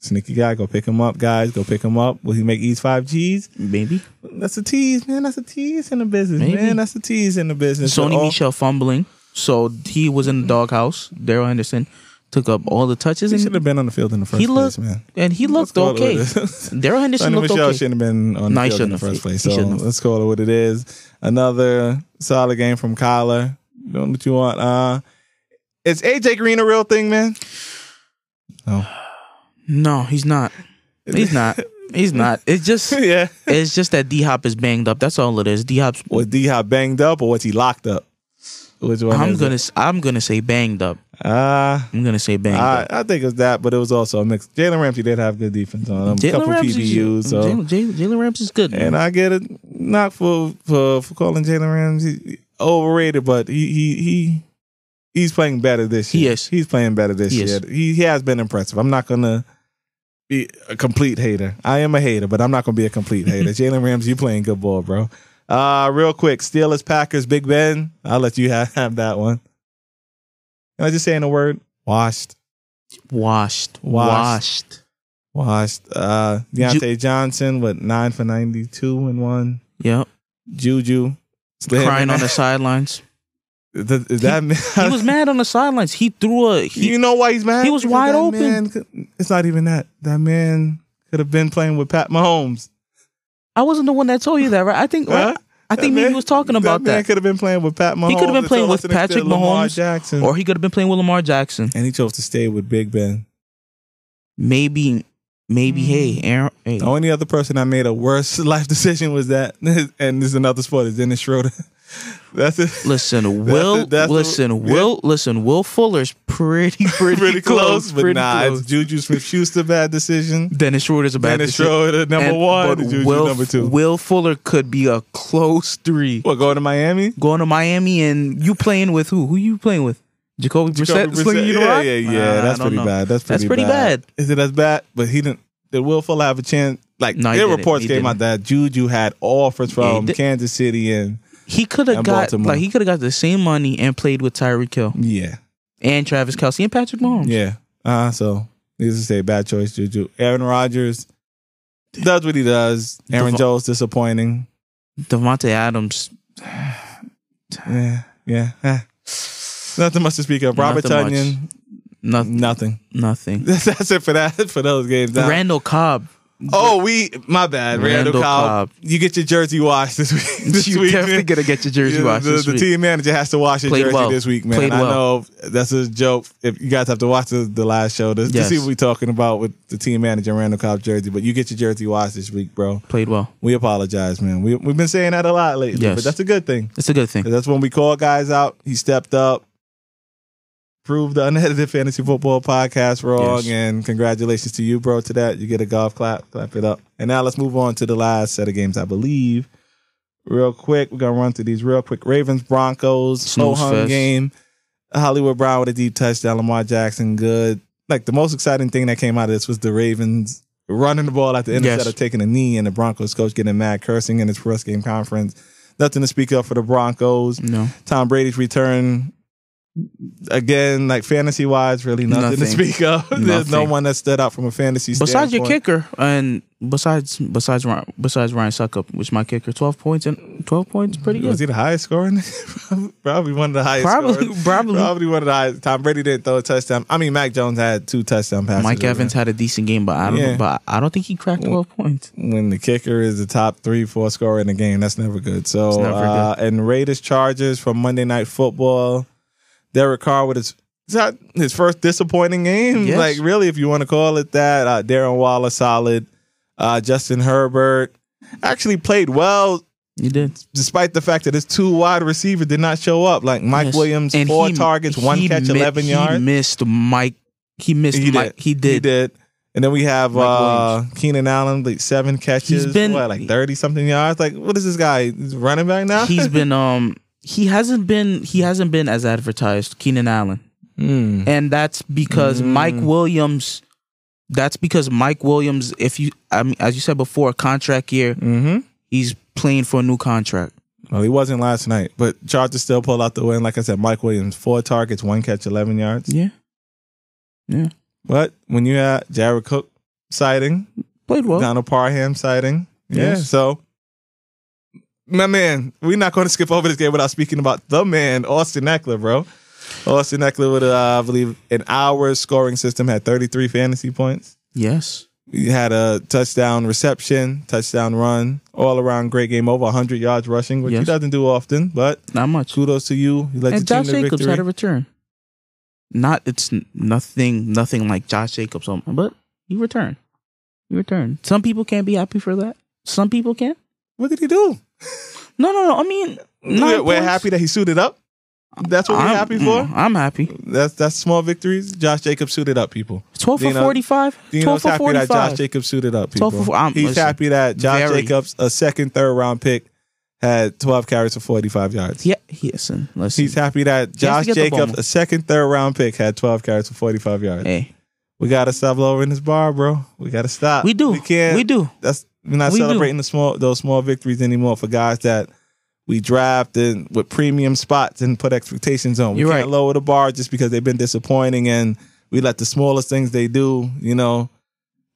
Sneaky guy, go pick him up, guys. Go pick him up. Will he make East five G's? Maybe. That's a tease, man. That's a tease in the business, Maybe. man. That's a tease in the business. Sony all- Michel fumbling. So he was in the doghouse. Darrell Henderson took up all the touches He should have been on the field in the first He place, man. and he looked Let's call it okay. what it is. Darrell Henderson looked Michel okay. shouldn't have been on the he field in the first place. So let's call it what it is. Another solid game from Kyler. Doing what you want. Uh, is AJ Green a real thing, man? No. No, he's not. He's not. He's not. It's just yeah. it's just that D Hop is banged up. That's all it is. D Hop's Was D Hop banged up or was he locked up? Which one? I'm gonna it? I'm gonna say banged up. Uh, I'm gonna say bang. I. I think it was that, but it was also a mix. Jalen Ramsey did have good defense on him. A couple Ramsey's- PBUs. So. Jalen, Jalen, Jalen Ramsey's good. And I get it, not for for, for calling Jalen Ramsey overrated, but he he he he's playing better this He year. is. He's playing better this He year. He he has been impressive. I'm not gonna be a complete hater. I am a hater, but I'm not gonna be a complete hater. Jalen Ramsey, you playing good ball, bro. Uh real quick, Steelers Packers, Big Ben. I'll let you have, have that one. Can I just say in a word? Washed. washed, Washed. washed. Washed. Uh Diontae Johnson with nine for ninety two and one. Yep. Juju Crying on the sidelines. Is is that man? He was mad on the sidelines. He threw a he. you know why he's mad? he was Because wide open. man it's not even that. That man could have been playing with Pat Mahomes. I wasn't the one that told you that, right? I think Huh? I think That maybe man- he was talking about that. man that. could have been playing with Pat Mahomes. He could have been playing with Patrick Lamar Mahomes, Jackson, or he could have been playing with Lamar Jackson. and he chose to stay with Big Ben. Maybe, maybe. Hmm. Hey, Aaron. Hey, The only other person that made a worse life decision was that, and this is another sport, is Dennis Schroeder. That's it. listen, Will. that's the- listen, yeah. Will. Listen, Will Fuller's pretty, pretty, Pretty close, but pretty nah, close. it's Juju Smith Schuster bad decision. Dennis Schroeder's a bad decision. Dennis decision. Schroeder number And- one, Juju Will, number two. Will Fuller could be a close three. What going to Miami? Going to Miami and you playing with who? Who you playing with? Jacoby Brissett, Jacoby slinging you the yeah, rock? yeah, yeah. I that's pretty know. bad. That's pretty, That's pretty bad. Is it as bad? But he didn't. Did Will Fuller have a chance? Like No, their reports came didn't. out that Juju had offers from did. Kansas City and He could have got Baltimore. like he could have got the same money and played with Tyreek Hill yeah, and Travis Kelce and Patrick Mahomes. yeah. Uh so needless to say, bad choice, Juju. Aaron Rodgers does what he does. Aaron Jones disappointing. Davante Adams, Yeah, yeah. eh. Nothing much to speak of. Robert Nothing. Tonyan, nothing, nothing. nothing. That's it for that for those games. Now- Randall Cobb, Oh, we my bad. Randall, Randall Cobb. Cobb. You get your jersey washed this week. This you week, definitely gonna get your jersey washed the, the team manager has to wash his Played jersey well. this week, man. Played I well. know that's a joke. If you guys have to watch the, the last show to, to see what we're talking about with the team manager and Randall Cobb jersey, but you get your jersey washed this week, bro. Played well. We apologize, man. We we've been saying that a lot lately, Yes. but that's a good thing. It's a good thing. that's when we call guys out. He stepped up, proved the unedited fantasy football podcast wrong, Yes. and congratulations to you, bro. To that, you get a golf clap, clap it up. And now let's move on to the last set of games, I believe. Real quick, we're gonna run through these real quick. Ravens Broncos, slow hung game. Hollywood Brown with a deep touchdown. Lamar Jackson, good. Like the most exciting thing that came out of this was the Ravens running the ball at the end Yes. instead of taking a knee, and the Broncos coach getting mad, cursing in his first game conference. Nothing to speak of for the Broncos. No, Tom Brady's return again, like fantasy wise, really nothing, to speak of. There's no one that stood out from a fantasy. Standpoint. Besides your kicker and besides besides Ryan, besides Ryan Succop, which my kicker, twelve points and twelve points, pretty good. Was he the highest scoring? probably one of the highest. Probably, scorers. probably. Probably one of the highest. Tom Brady didn't throw a touchdown. I mean, Mac Jones had two touchdown passes. Mike Evans had a decent game, but I don't. Yeah. but I don't think he cracked twelve points. when the kicker is the top three, four scorer in the game. That's never good. So, never uh, and Raiders Chargers from Monday Night Football. Derek Carr with his his first disappointing game? Yes. Like really, if you want to call it that. Uh, Darren Waller solid. Uh, Justin Herbert actually played well, You did. despite the fact that his two wide receivers did not show up. Like Mike Yes. Williams, And four he- targets, one catch, mi- eleven he yards. missed Mike. He missed He Mike. did. He did. He did. And then we have uh, Keenan Allen, like seven catches, He's been- what, like thirty something yards. Like, what is this guy? He's running back now. He's been um. He hasn't been. He hasn't been as advertised. Keenan Allen. Hmm. and that's because Mm. Mike Williams. That's because Mike Williams, if you, I mean, as you said before, contract year, Mm-hmm. he's playing for a new contract. Well, he wasn't last night, but Chargers still pull out the win. Like I said, Mike Williams, four targets, one catch, eleven yards. Yeah, yeah. But when you had Jared Cook sighting, Played well. Donald Parham sighting. Yeah, Yes. so my man, we're not going to skip over this game without speaking about the man, Austin Ekeler, bro. Austin Ekeler with, uh, I believe, an hour scoring system had 33 fantasy points. Yes. He had a touchdown reception, touchdown run, all around great game, over 100 yards rushing, which he Yes. doesn't do often, but Not much. kudos to you. You And Josh Jacobs victory. had a return. Not it's nothing nothing like Josh Jacobs, but he returned. He returned. Some people can't be happy for that. Some people can. what did he do? No, no, no. I mean, We're, we're happy that he suited up. That's what we're happy for. mm, I'm happy. That's that's small victories. Josh Jacobs suited up, people. Twelve for Dino- forty-five. Twelve Dino's for happy that forty-five. Josh Jacobs suited up, people. 12 for- I'm- He's listen, happy that Josh very. Jacobs, a second, third round pick, had 12 carries for 45 yards. Yeah, listen, listen. He's happy that Josh Jacobs, a second, third round pick, had 12 carries for 45 yards. hey, We gotta stop lowering this bar, bro. We gotta stop. we do. We can't. We do. That's we're not We do. celebrating the small those small victories anymore for guys that we draft and with premium spots and put expectations on. We You're can't right. lower the bar just because they've been disappointing and we let the smallest things they do, you know,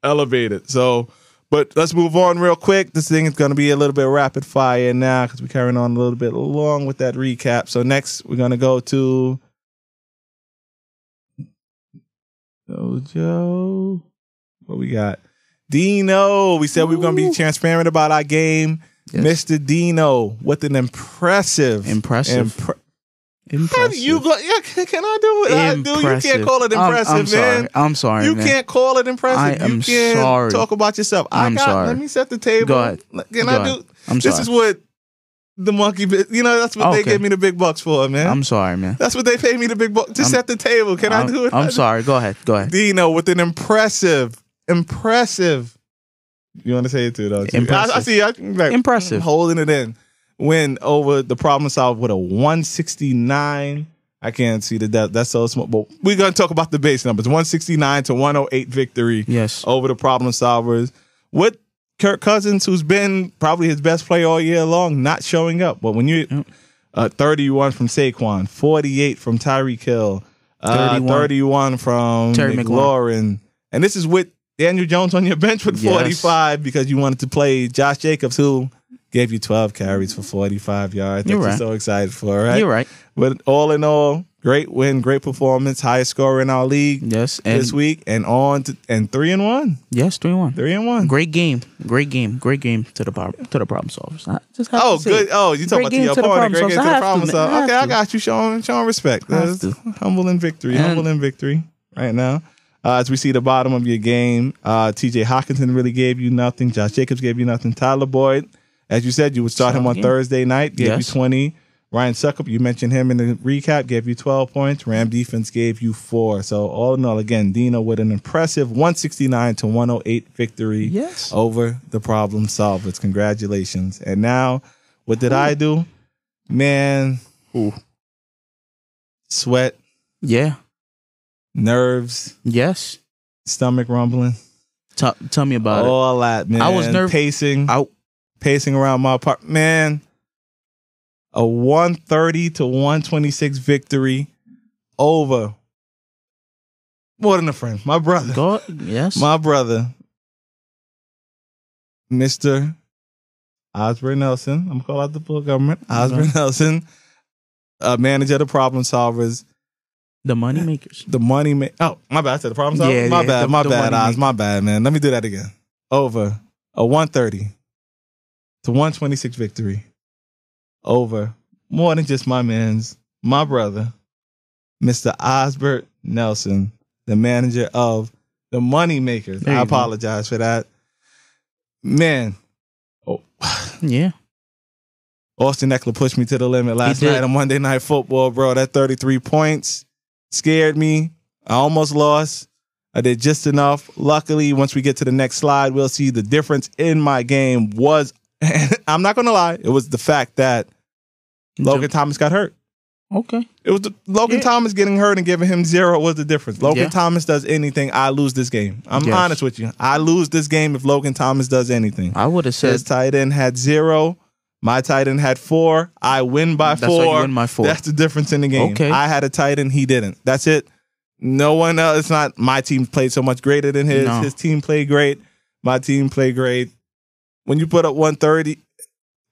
elevate it. So, but let's move on real quick. This thing is going to be a little bit rapid fire now because we're carrying on a little bit long with that recap. So next we're going to go to Jojo. What we got? Dino. We said we were going to be transparent about our game. Yes. Mr. Dino with an impressive, Impressive. impre- Impressive. you go? Yeah, can, I do it? I do. You can't call it I'm- impressive, I'm, sorry. man. I'm sorry. You man. can't call it impressive. I you am can't sorry. talk about yourself. I I'm got. sorry. Let me set the table. Go ahead. Can Go I ahead. do? I'm This sorry. is what the monkey. bit- You know, that's what they gave me the big bucks for, man. I'm sorry, man. that's what they paid me the big bucks. Just I'm- set the table. Can I'm, I do it? I'm sorry. Go ahead. Go ahead. Dino with an impressive, impressive. You want to say it too, though? Impressive. I, I see. I, like, Impressive. Holding it in. Win over the problem solved with a 169. I can't see the depth. That's so small. But we're going to talk about the base numbers 169 to 108 victory Yes. over the problem solvers. With Kirk Cousins, who's been probably his best player all year long, not showing up. But when you Yep. uh, 31 from Saquon, 48 from Tyreek Hill, uh, 31. 31 from Terry McLaurin. And this is with Daniel Jones on your bench with Yes. 45 because you wanted to play Josh Jacobs, who gave you 12 carries for 45 yards. That You're you're so excited for, right? You're right. But all in all, great win, great performance, highest scorer in our league Yes. And this week, and on to, and three and one, yes, three one. three and one. Great game. Great game. Great game to the problem to the problem solvers. I just Oh, good. it. Oh, you talking about game the to the opponent? problem Great game solvers. to the problem to, solver. Okay, I got you. Showing, showing respect. I have to. humble in victory. Humble in victory. Right now, uh, as we see the bottom of your game, uh, T.J. Hockenson really gave you nothing. Josh Jacobs gave you nothing. Tyler Boyd, as you said, you would start him on. Thursday night. Gave Yes. you twenty. Ryan Succop, you mentioned him in the recap, gave you 12 points. Ram defense gave you four. So, all in all, again, Dino with an impressive 169 to 108 victory Yes. over the problem solvers. Congratulations. And now, what did I do? Man, Ooh. sweat, Yeah. Nerves, Yes. stomach rumbling, Tell tell me about it. all that, man. I was nerv- Pacing, I, pacing around my apartment. Man, a 130 to 126 victory over more than a friend, my brother. go. Yes. My brother, Mr. Osborne Nelson. I'm gonna call out the full government. Osborne Nelson, uh, manager of the problem solvers, the money makers. the money ma- Oh, my bad. I said the problem solvers. Yeah, my yeah, bad. the- my the bad, Oz. My bad, man. Let me do that again. Over a 130 to 126 victory over more than just my man's, my brother, Mr. Osbert Nelson, the manager of the Money Makers. I you go. apologize for that. Man, oh, Yeah. Austin Ekeler pushed me to the limit last night on Monday Night Football, bro. That 33 points scared me. I almost lost. I did just enough. Luckily, once we get to the next slide, we'll see the difference in my game was, I'm not going to lie, it was the fact that Logan Thomas got hurt. Okay. It was the, Logan Yeah. Thomas getting hurt and giving him zero was the difference. Logan Yeah. Thomas does anything, I lose this game. I'm Yes. honest with you. I lose this game if Logan Thomas does anything. I would have said His tight end had zero. My tight end had four. I win by That's four. win by four. That's the difference in the game. Okay. I had a tight end. He didn't. That's it. No one else. It's not my team played so much greater than his. No. His team played great. My team played great. When you put up 130,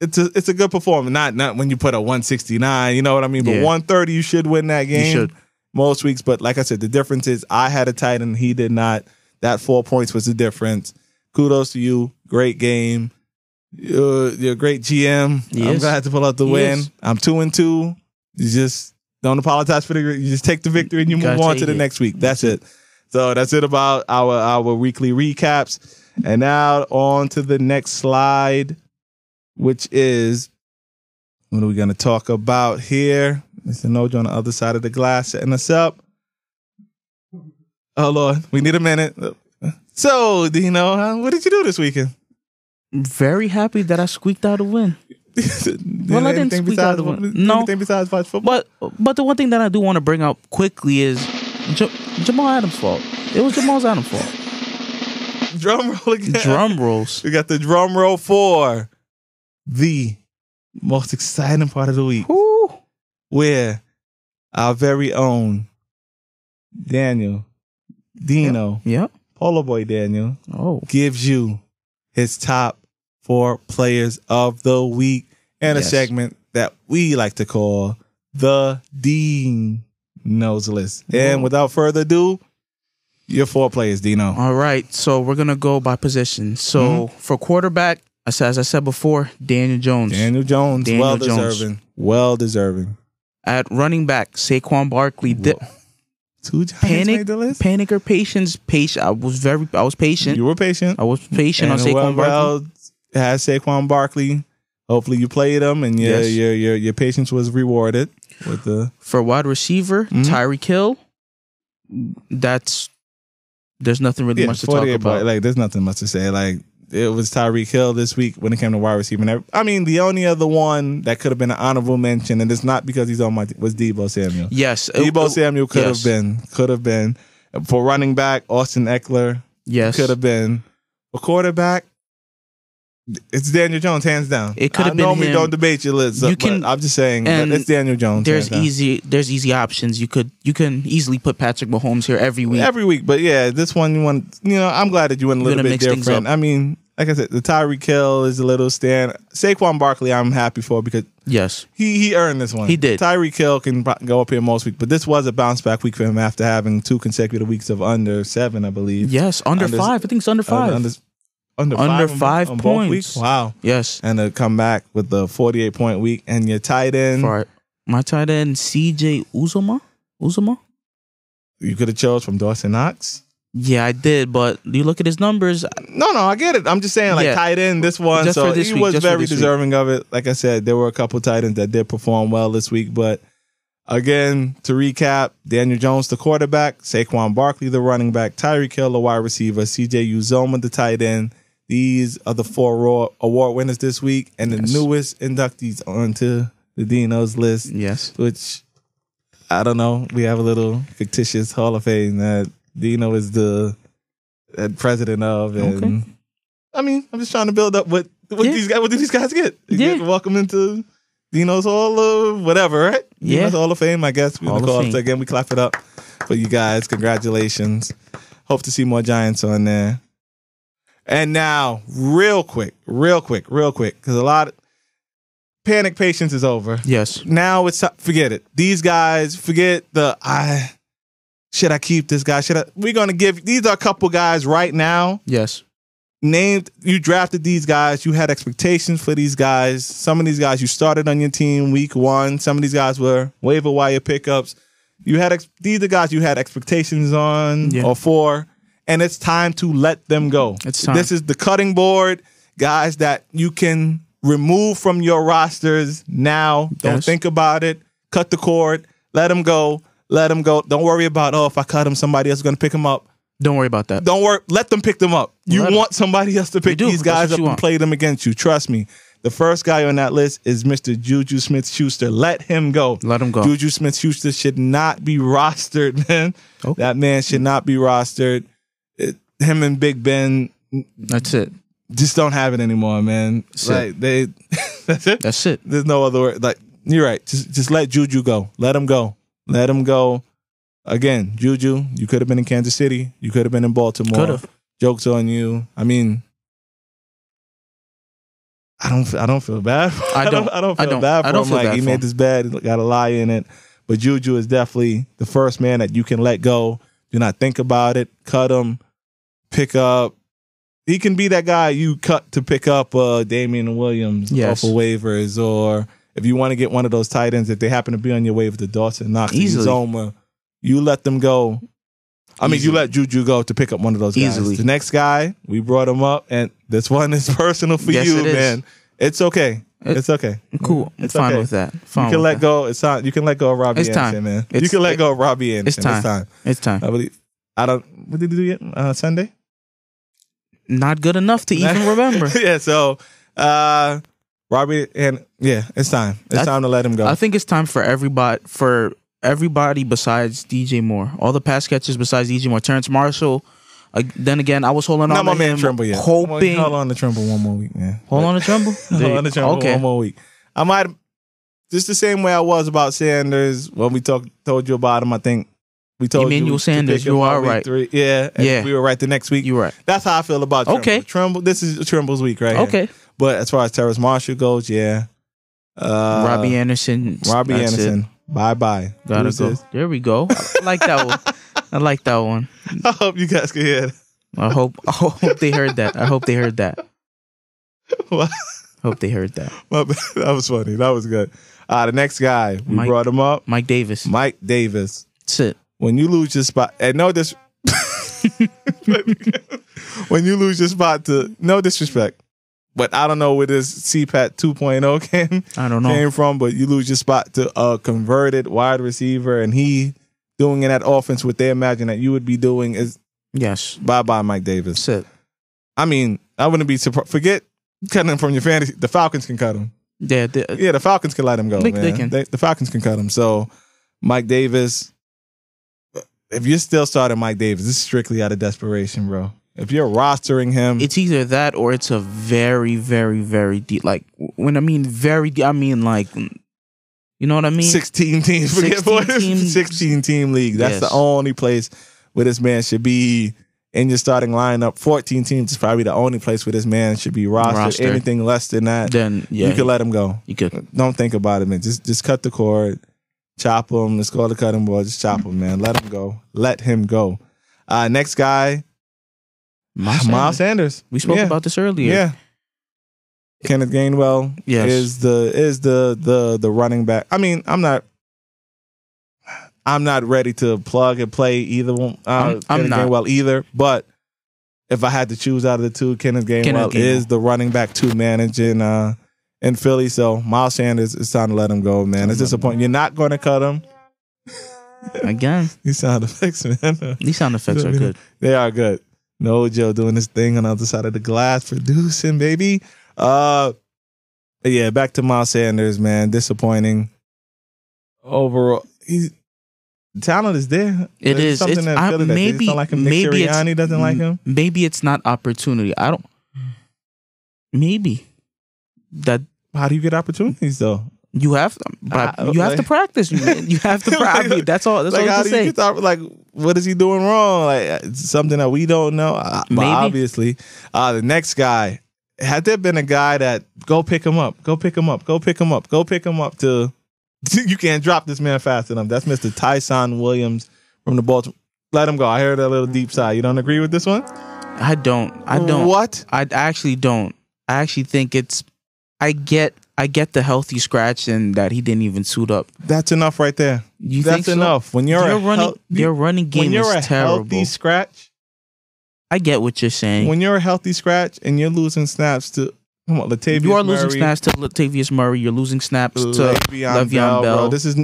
it's a it's a good performance. Not not when you put up 169. You know what I mean? But Yeah. 130, you should win that game. should. most weeks. But like I said, the difference is I had a tight end, he did not. That four points was the difference. Kudos to you. Great game. Uh, you're, you're a great GM. I'm glad to pull out the He win. is. I'm two and two. You just don't apologize for the. You just take the victory and you You move on to the it. next week. That's it. So that's it about our our weekly recaps. And now on to the next slide, which is what are we going to talk about here? Mr. Nojo on the other side of the glass setting us up. Oh Lord, we need a minute. So, Dino, huh, what did you do this weekend? Very happy that I squeaked out a win. Well, I didn't squeak out the one. No. anything besides watch football? But but the one thing that I do want to bring up quickly is J- Jamal Adams' fault. It was Jamal Adams' fault. Drum roll again. Drum rolls. We got the drum roll for the most exciting part of the week, Woo. where our very own Daniel Dino Yep. Polo Boy Daniel Oh. gives you his top four players of the week and a segment that we like to call the Dean Knows List. And without further ado, your four players, Dino. All right. So we're gonna go by position. So Mm-hmm. for quarterback, as as I said before, Daniel Jones. Daniel Jones, Daniel well Jones. deserving. Well deserving. At running back, Saquon Barkley. Di- Two Giants panic, made the list. panic or patience? Patient. I was very. I was patient. You were patient. I was patient and on Saquon well, Barkley. Has Saquon Barkley. Hopefully you played him and your Yes. your your your patience was rewarded with the For wide receiver, Mhm. Tyreek Hill. That's there's nothing really yeah, much to talk about. point- Like there's nothing much to say. Like it was Tyreek Hill this week when it came to wide receiver. I mean, the only other one that could have been an honorable mention, and it's not because he's on my team, was Deebo Samuel. yes, Deebo it- Samuel could yes. have been, could have been for running back. Austin Ekeler Yes, could have been for quarterback. It's Daniel Jones, hands down. It could have been normally him. don't debate your list. You can- I'm just saying it's Daniel Jones. There's easy. There's easy options. You could you can easily put Patrick Mahomes here every week. every week. But yeah, this one you want. You know, I'm glad that you went a little bit different. I mean, like I said, the Tyreek Hill is a little stand. Saquon Barkley, I'm happy for because yes, he he earned this one. He did. Tyreek Hill can go up here most weeks, but this was a bounce back week for him after having two consecutive weeks of under seven, I believe. yes, under, Under- five. I think it's under five. Under, under, Under five, on- five on both points. Wow. yes, And to come back with the 48 point week and your tight end, for my tight end C.J. Uzomah. Uzomah. you could have chose from Dawson Knox. Yeah, I did, but you look at his numbers. No, no, I get it. I'm just saying, like Yeah. tight end, this one. Just so this he week, was very this week. deserving of it. Like I said, there were a couple tight ends that did perform well this week. But again, to recap, Daniel Jones, the quarterback, Saquon Barkley, the running back, Tyreek Hill, the wide receiver, CJ Uzomah, the tight end. These are the four award winners this week, and the Yes. newest inductees onto the Dino's list, Yes, which I don't know. We have a little fictitious Hall of Fame that Dino is the uh, president of, and Okay. I mean, I'm just trying to build up what what Yeah. these guys what do these guys get? They Yeah. get welcome into Dino's Hall of whatever, right? Yeah. Dino's Hall of Fame, I guess. We're call it. So again, we clap it up for you guys. Congratulations. Hope to see more Giants on there. And now, real quick, real quick, real quick, because a lot of panic patience is over yes, now it's forget it. These guys, forget the I should I keep this guy? Should I we're gonna give these are a couple guys right now. yes, Named you drafted these guys, you had expectations for these guys. Some of these guys you started on your team week one. Some of these guys were waiver wire pickups. You had ex- these are guys you had expectations on Yeah. or for, and it's time to let them go. It's time. This is the cutting board, guys that you can remove from your rosters now. Don't Yes. think about it. Cut the cord. Let them go. Let them go. Don't worry about oh if I cut them, somebody else is going to pick them up. don't worry about that. Don't worry. Let them pick them up. You Let want somebody else to pick do. these guys up and want. play them against you. Trust me. The first guy on that list is Mr. Juju Smith Schuster. Let him go. Let him go. Juju Smith Schuster should not be rostered, man. Okay. That man should not be rostered. It, him and Big Ben That's it. just don't have it anymore, man. That's it. like they, that's it. That's it. There's no other word. Like you're right. Just just let Juju go. Let him go. Let him go. again, Juju, you could have been in Kansas City. You could have been in Baltimore. Could've. Jokes on you. I mean, I don't. I don't feel bad. For, I don't- I don't I feel don't- bad for I don't him. feel like bad he made this bed, got a lie in it. But Juju is definitely the first man that you can let go. Do not think about it. Cut him. Pick up. He can be that guy you cut to pick up uh, Damien Williams Yes. off of waivers, or if you want to get one of those tight ends, if they happen to be on your waiver, the Dawson Knox, Easily. Zoma, you let them go. I mean, you let Juju go to pick up one of those guys. Easily. The next guy, we brought him up, and this one is personal for Yes, you, it man. It's okay. It- it's okay. Cool. It's fine okay. with that. Fine You can let that. go. It's time. You can let go of Robbie It's Anderson, time. man. you can let it- go of Robbie Anderson. it's time. It's time. It's time. I believe. I don't. What did he do yet? Uh, Sunday. Not good enough to even remember. yeah. So, uh, Robbie and yeah, it's time. It's time to let him go. I think it's time for everybody for everybody besides DJ Moore. All the pass catchers besides DJ Moore. Terrace Marshall. Uh, then again, I was holding Not on my man him, Trimble yet. hoping. Hold on to Trimble one more week, man. Hold on to Tremble. Hold on to Trimble okay. one more week. I might just the same way I was about Sanders when we talked told you about him. I think we told Emmanuel you Sanders, you are right. Three. Yeah, Yeah. we were right the next week. You're right. That's how I feel about Trimble. Okay. Trimble. This is Trimble's week, right? here. Okay. But as far as Terrace Marshall goes, yeah. Uh, Robbie Anderson. Robbie it. Anderson. Bye bye. Gotta go. There we go. I like that one. I like that one. I hope you guys can hear. I hope. I hope they heard that. I hope they heard that. What? Hope they heard that. That was funny. That was good. Uh, the next guy, we Mike- brought him up. Mike Davis. Mike Davis. That's it. When you lose your spot, and no dis, when you lose your spot to no disrespect, but I don't know where this CPAT 2.0 came I don't know. came from, but you lose your spot to a converted wide receiver, and he doing in that offense what they imagine that you would be doing is Yes. bye bye Mike Davis. That's it. I mean, I wouldn't be surprised. Forget cutting him from your fantasy. The Falcons can cut him. Yeah. the- Yeah, the Falcons can let him go. They- man. they can. the Falcons can cut him. So, Mike Davis, if you're still starting Mike Davis, this is strictly out of desperation, bro. If you're rostering him, it's either that or it's a very, very, very deep. Like when I mean very, deep, I mean like, you know what I mean? 16 teams. Forget 16 what it is. 16 team league. That's Yes. the only place where this man should be in your starting lineup. 14 teams is probably the only place where this man should be rostered. Rostered. Anything less than that, Then yeah, you can let him go. you could. Don't think about it, man. Just just cut the cord, chop him. Let's call the cutting board. Just chop him, man. Let him go. Let him go. Uh, next guy, Miles Miles Sanders. Sanders. We spoke Yeah. about this earlier. Yeah. Kenneth Gainwell Yes. is the is the the the running back. I mean, I'm not I'm not ready to plug and play either one. Uh, I'm- I'm Kenneth not. Gainwell either, but if I had to choose out of the two, Kenneth Gainwell, Kenneth Gainwell. is the running back two managing uh in Philly. So Miles Sanders, it's time to let him go, man. It's disappointing. You're not going to cut him. Again, These sound effects, man. these sound effects are good. They are good. No Joe doing this thing on the other side of the glass, producing, baby. Uh yeah, back to Miles Sanders, man. Disappointing. Overall, he's talent is there. It There's is. something It's- that I- Philly that maybe- don't like him. Nick maybe it's- Sirianni doesn't like him. Maybe it's not opportunity. I don't. Maybe that How do you get opportunities though? you have, but I- you have to practice. You, you have to practice. I mean, that's all. That's like all how I do can you say. get the, like what is he doing wrong? Like something that we don't know. Uh, but Maybe. obviously, uh, the next guy had there been a guy that go pick him up, go pick him up, go pick him up, go pick him up to you can't drop this man fast enough. That's Mr. Ty'Son Williams from the Baltimore. Let him go. I heard a little deep sigh. You don't agree with this one? I don't. I don't. What? I actually don't. I actually think it's. I get. I get the healthy scratch and that he didn't even suit up. That's enough right there. You That's so? enough. When you're a running, hel- their running game when you're is a terrible. healthy scratch, I get what you're saying. when you're a healthy scratch and you're losing snaps to come on, Latavius you are losing Murray, snaps to Latavius Murray. You're losing snaps to Le'Veon, Le'Veon Bell, Bell. bro. This is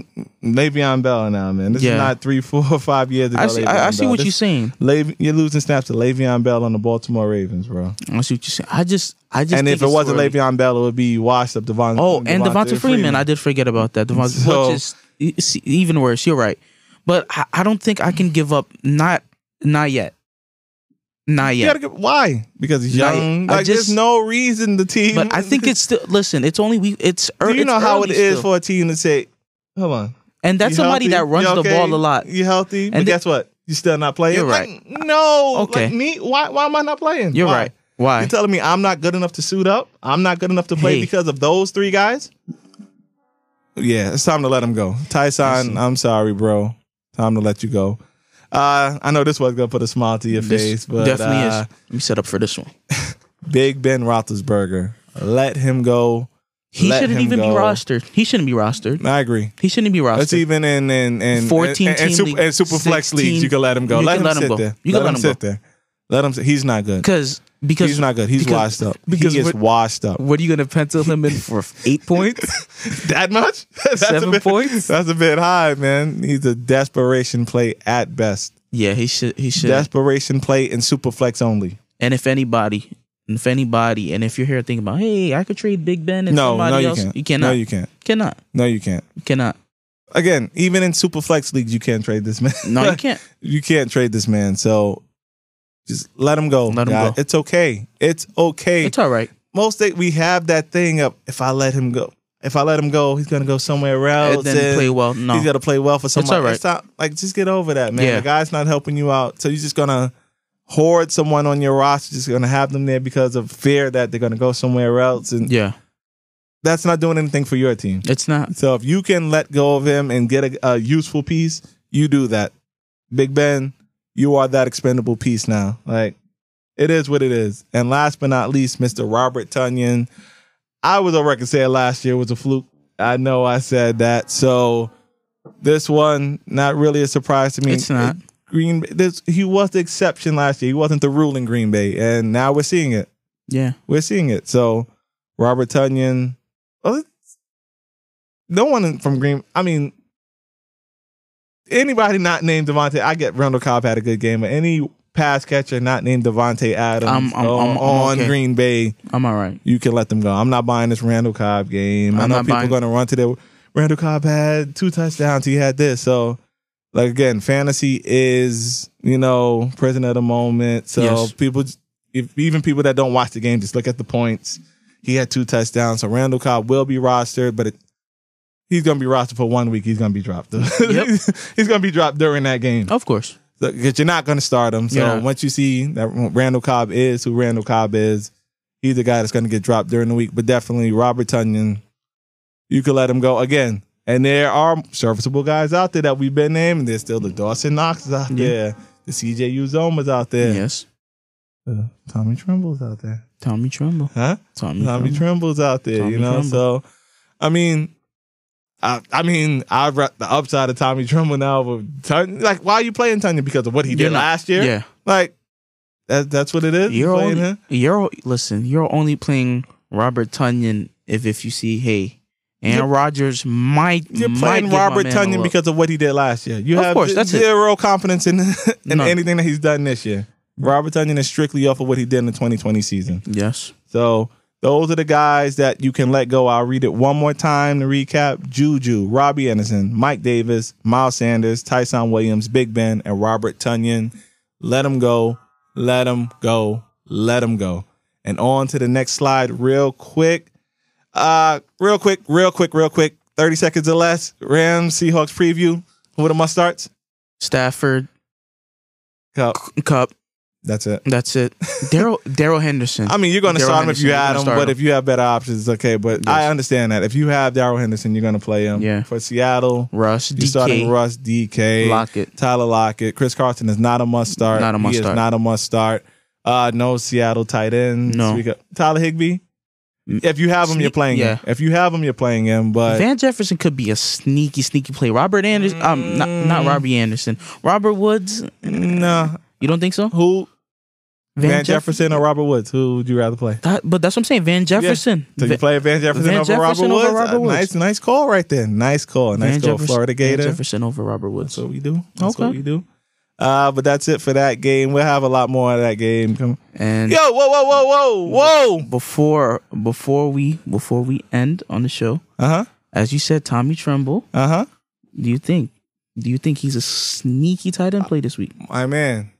Le'Veon Bell now, man. This Yeah. is not three, four, five years ago. I see. I, I see what This- you're saying. Le- you're losing snaps to Le'Veon Bell on the Baltimore Ravens, bro. I see what you're saying. I just. I just. and if it wasn't early. Le'Veon Bell, it would be washed up Devon. Oh, and Devonta Freeman. I did forget about that. Devonta, So- which is even worse. You're right, but I, I don't think I can give up. Not. Not yet. Not yet. get, why? Because he's young. Like, just- there's no reason the team. But I think it's still. Listen, it's only we. It's. Do you it's know how it is still. for a team to say, "Come on, And that's You somebody healthy? that runs You the ball a lot. You healthy? but And guess what? You still not playing. You're Like, no. Okay. Like me? Why? Why am I not playing? You're Why? right. Why? You're telling me I'm not good enough to suit up? I'm not good enough to play Hey. because of those three guys? Yeah, it's time to let him go. Tyson, I'm sorry, bro. Time to let you go. Uh, I know this was gonna put a smile to your This face, but definitely uh, is. Let me set up for this one. Big Ben Roethlisberger, let him go. He Let shouldn't even go. be rostered. He shouldn't be rostered. I agree. He shouldn't be That's rostered. even in in in 14 and, and, team super, and super flex 16, leagues. You can let him go. you Let can him let him sit go. there. You can let, let him him sit there. Let him. He's not good. Because because He's not good. He's because- washed up. because he is washed up. What are you gonna pencil him in for? Eight points? That much? That's Seven a bit, points? That's a bit high, man. He's a desperation play at best. Yeah, he should. He should. Desperation play in super flex only. and if anybody, if anybody, and if you're here thinking about, hey, I could trade Big Ben and No, somebody no, you else, can't. you cannot. No, you can't. cannot. No, you can't. You cannot. Again, even in super flex leagues, you can't trade this man. No, you can't. you can't trade this man. So just let him go. Let him guy. go. It's okay. It's okay. It's all right. Most day we have that thing of if I let him go, if I let him go, he's gonna go somewhere else. And then play well. No, He's got to play well for somebody. all right. It's not like just get over that, man. Yeah. The guy's not helping you out, so you're just gonna hoard someone on your roster. Just gonna have them there because of fear that they're gonna go somewhere else, and yeah, that's not doing anything for your team. it's not. So if you can let go of him and get a, a useful piece, you do that. Big Ben, you are that expendable piece now. Like it is what it is. And last but not least, Mr. Robert Tonyan. I was on record saying last year was a fluke. I know I said that. So this one, not really a surprise to me. It's not. Green this he was the exception last year. He wasn't the rule in Green Bay. And now we're seeing it. Yeah, We're seeing it. So Robert Tonyan, well, it's- no one from Green. I mean, anybody not named Davante. I get Randall Cobb had a good game, but any pass catcher not named Davante Adams I'm- I'm- on, I'm- on okay. Green Bay, I'm all right. you can let them go. I'm not buying this Randall Cobb game. I know people buying- are going to run to their. Randall Cobb had two touchdowns. He had this. So, like again, fantasy is you know prison at the moment. So Yes. people, if even people that don't watch the game, just look at the points. He had two touchdowns. So Randall Cobb will be rostered, but it, he's going to be rostered for one week. He's going to be dropped. Yep. he's going to be dropped during that game Of course. because you're not going to start him. So Yeah. once you see that Randall Cobb is who Randall Cobb is, he's the guy that's going to get dropped during the week. But definitely Robert Tonyan, you could let him go again. And there are serviceable guys out there that we've been naming. There's still the Dawson Knoxes out Yeah. there, the CJ Uzomahs out there, Yes. uh, Tommy Trimble's out there, Tommy Tremble. huh? Tommy, Tommy Tremble. Trimble's out there, Tommy you know. Tremble. So, I mean, I, I mean, I rep the upside of Tommy Tremble now. With Tun- like, why are you playing Tonyan because of what he did not- last year? Yeah. Like that that's what it is. You're playing only, him. you're listen. You're only playing Robert Tonyan if if you see hey, Aaron Rodgers might You're might playing Robert Tonyan because of what he did last year. You Of have course, that's it. zero confidence in in No. anything that he's done this year. Robert Tonyan is strictly off of what he did in the 2020 season. yes. So those are the guys that you can let go. I'll read it one more time to recap. Juju, Robbie Anderson, Mike Davis, Miles Sanders, Ty'Son Williams, Big Ben, and Robert Tonyan. Let them go. Let them go. Let them go. And on to the next slide real quick. Uh, real quick, real quick, real quick. 30 seconds or less. Rams, Seahawks preview. Who are the must starts? Stafford Kupp. Kupp. That's it. That's it. Darrell Darrell Henderson. I mean, you're going to start him if you had him, but if you have better options, okay. But Yes. I understand that. If you have Darrell Henderson, you're going to play him. Yeah. For Seattle, Russ you're starting Russ, DK, Lockett. Tyler Lockett. Chris Carson is not a must start. Not a must he start. is not a must start. Uh, no Seattle tight end. No. Tyler Higbee. If you have him, you're playing yeah. him. If you have him, you're playing him. But Van Jefferson could be a sneaky, sneaky play. Robert Anderson, um, not, not Mm. Robbie Anderson. Robert Woods. no, You don't think so? who? Van, Jeff- Jefferson or Robert Woods? Who would you rather play? That, but that's what I'm saying. Van Jefferson. So you play Van Jefferson Van over Jefferson Robert over Woods? Uh, Nice, nice call right there. Nice call. Nice Van call. Jefferson- Florida Van Gator. Jefferson over Robert Woods. That's what we do. That's Okay. what we do. Uh, but that's it for that game. We'll have a lot more of that game. Come. And Yo, whoa, whoa, whoa, whoa, whoa. before before we before we end on the show, Uh huh. as you said, Tommy Tremble. Uh huh. Do you think? Do you think he's a sneaky tight end play this week, My man.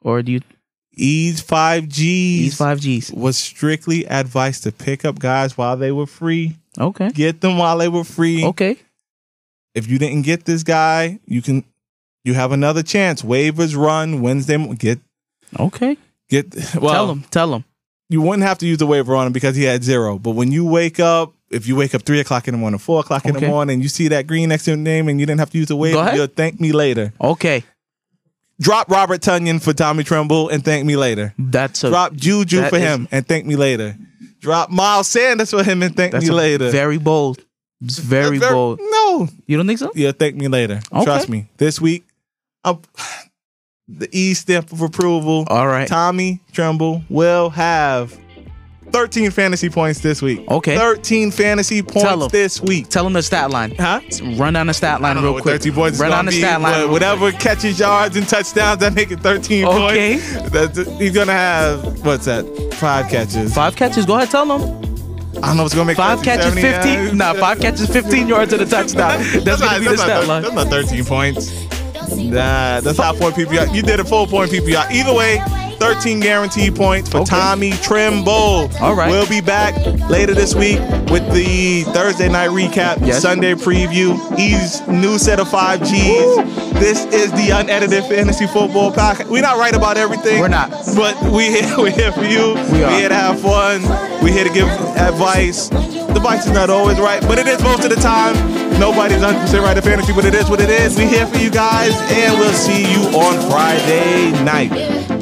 or do you? Ease five Gs. He's five Gs. was strictly advice to pick up guys while they were free. Okay. Get them while they were free. Okay. if you didn't get this guy, you can you have another chance. Waivers run Wednesday. Get Okay. get well. tell him. Tell him. you wouldn't have to use the waiver on him because he had zero. But when you wake up, if you wake up three o'clock in the morning, four o'clock in the Okay. morning, you see that green next to your name and you didn't have to use the waiver, you'll thank me later. Okay. Drop Robert Tonyan for Tommy Tremble and thank me later. That's a Drop Juju for is- him and thank me later. Drop Miles Sanders for him and thank me later. very bold. It's very Very- bold. No, You don't think so? you'll thank me later. Okay. Trust me. This week, I'm, the E stamp of approval. All right. Tommy Tremble will have 13 fantasy points this week. Okay. 13 fantasy points this week. Tell them the stat line. Huh? Run down the stat line real quick. 13 points Run gonna down the be, stat line. Whatever catches yards and touchdowns that make it 13 Okay. points. That's, he's going to have, what's that? Five catches. Five catches. Go ahead. Tell them. I don't know what's going to make Five 13, catches, 70 fifteen. yards. Nah, five catches, fifteen yards and a touchdown. That's not- gonna be the that's not stat thir- line. That's not 13 points. Nah, that's half point PPR. You did a full point PPR. Either way, 13 guaranteed points for Okay. Tommy Tremble. All right. We'll be back later this week with the Thursday night recap, Yes. Sunday preview, E's new set of 5Gs. This is the unedited fantasy football podcast. We're not right about everything. We're not. But we here, we're here for you. We are. We're here to have fun. We're here to give advice. The advice is not always right, but it is most of the time. Nobody's 100% right at fantasy, but it is what it is. We're here for you guys, and we'll see you on Friday night.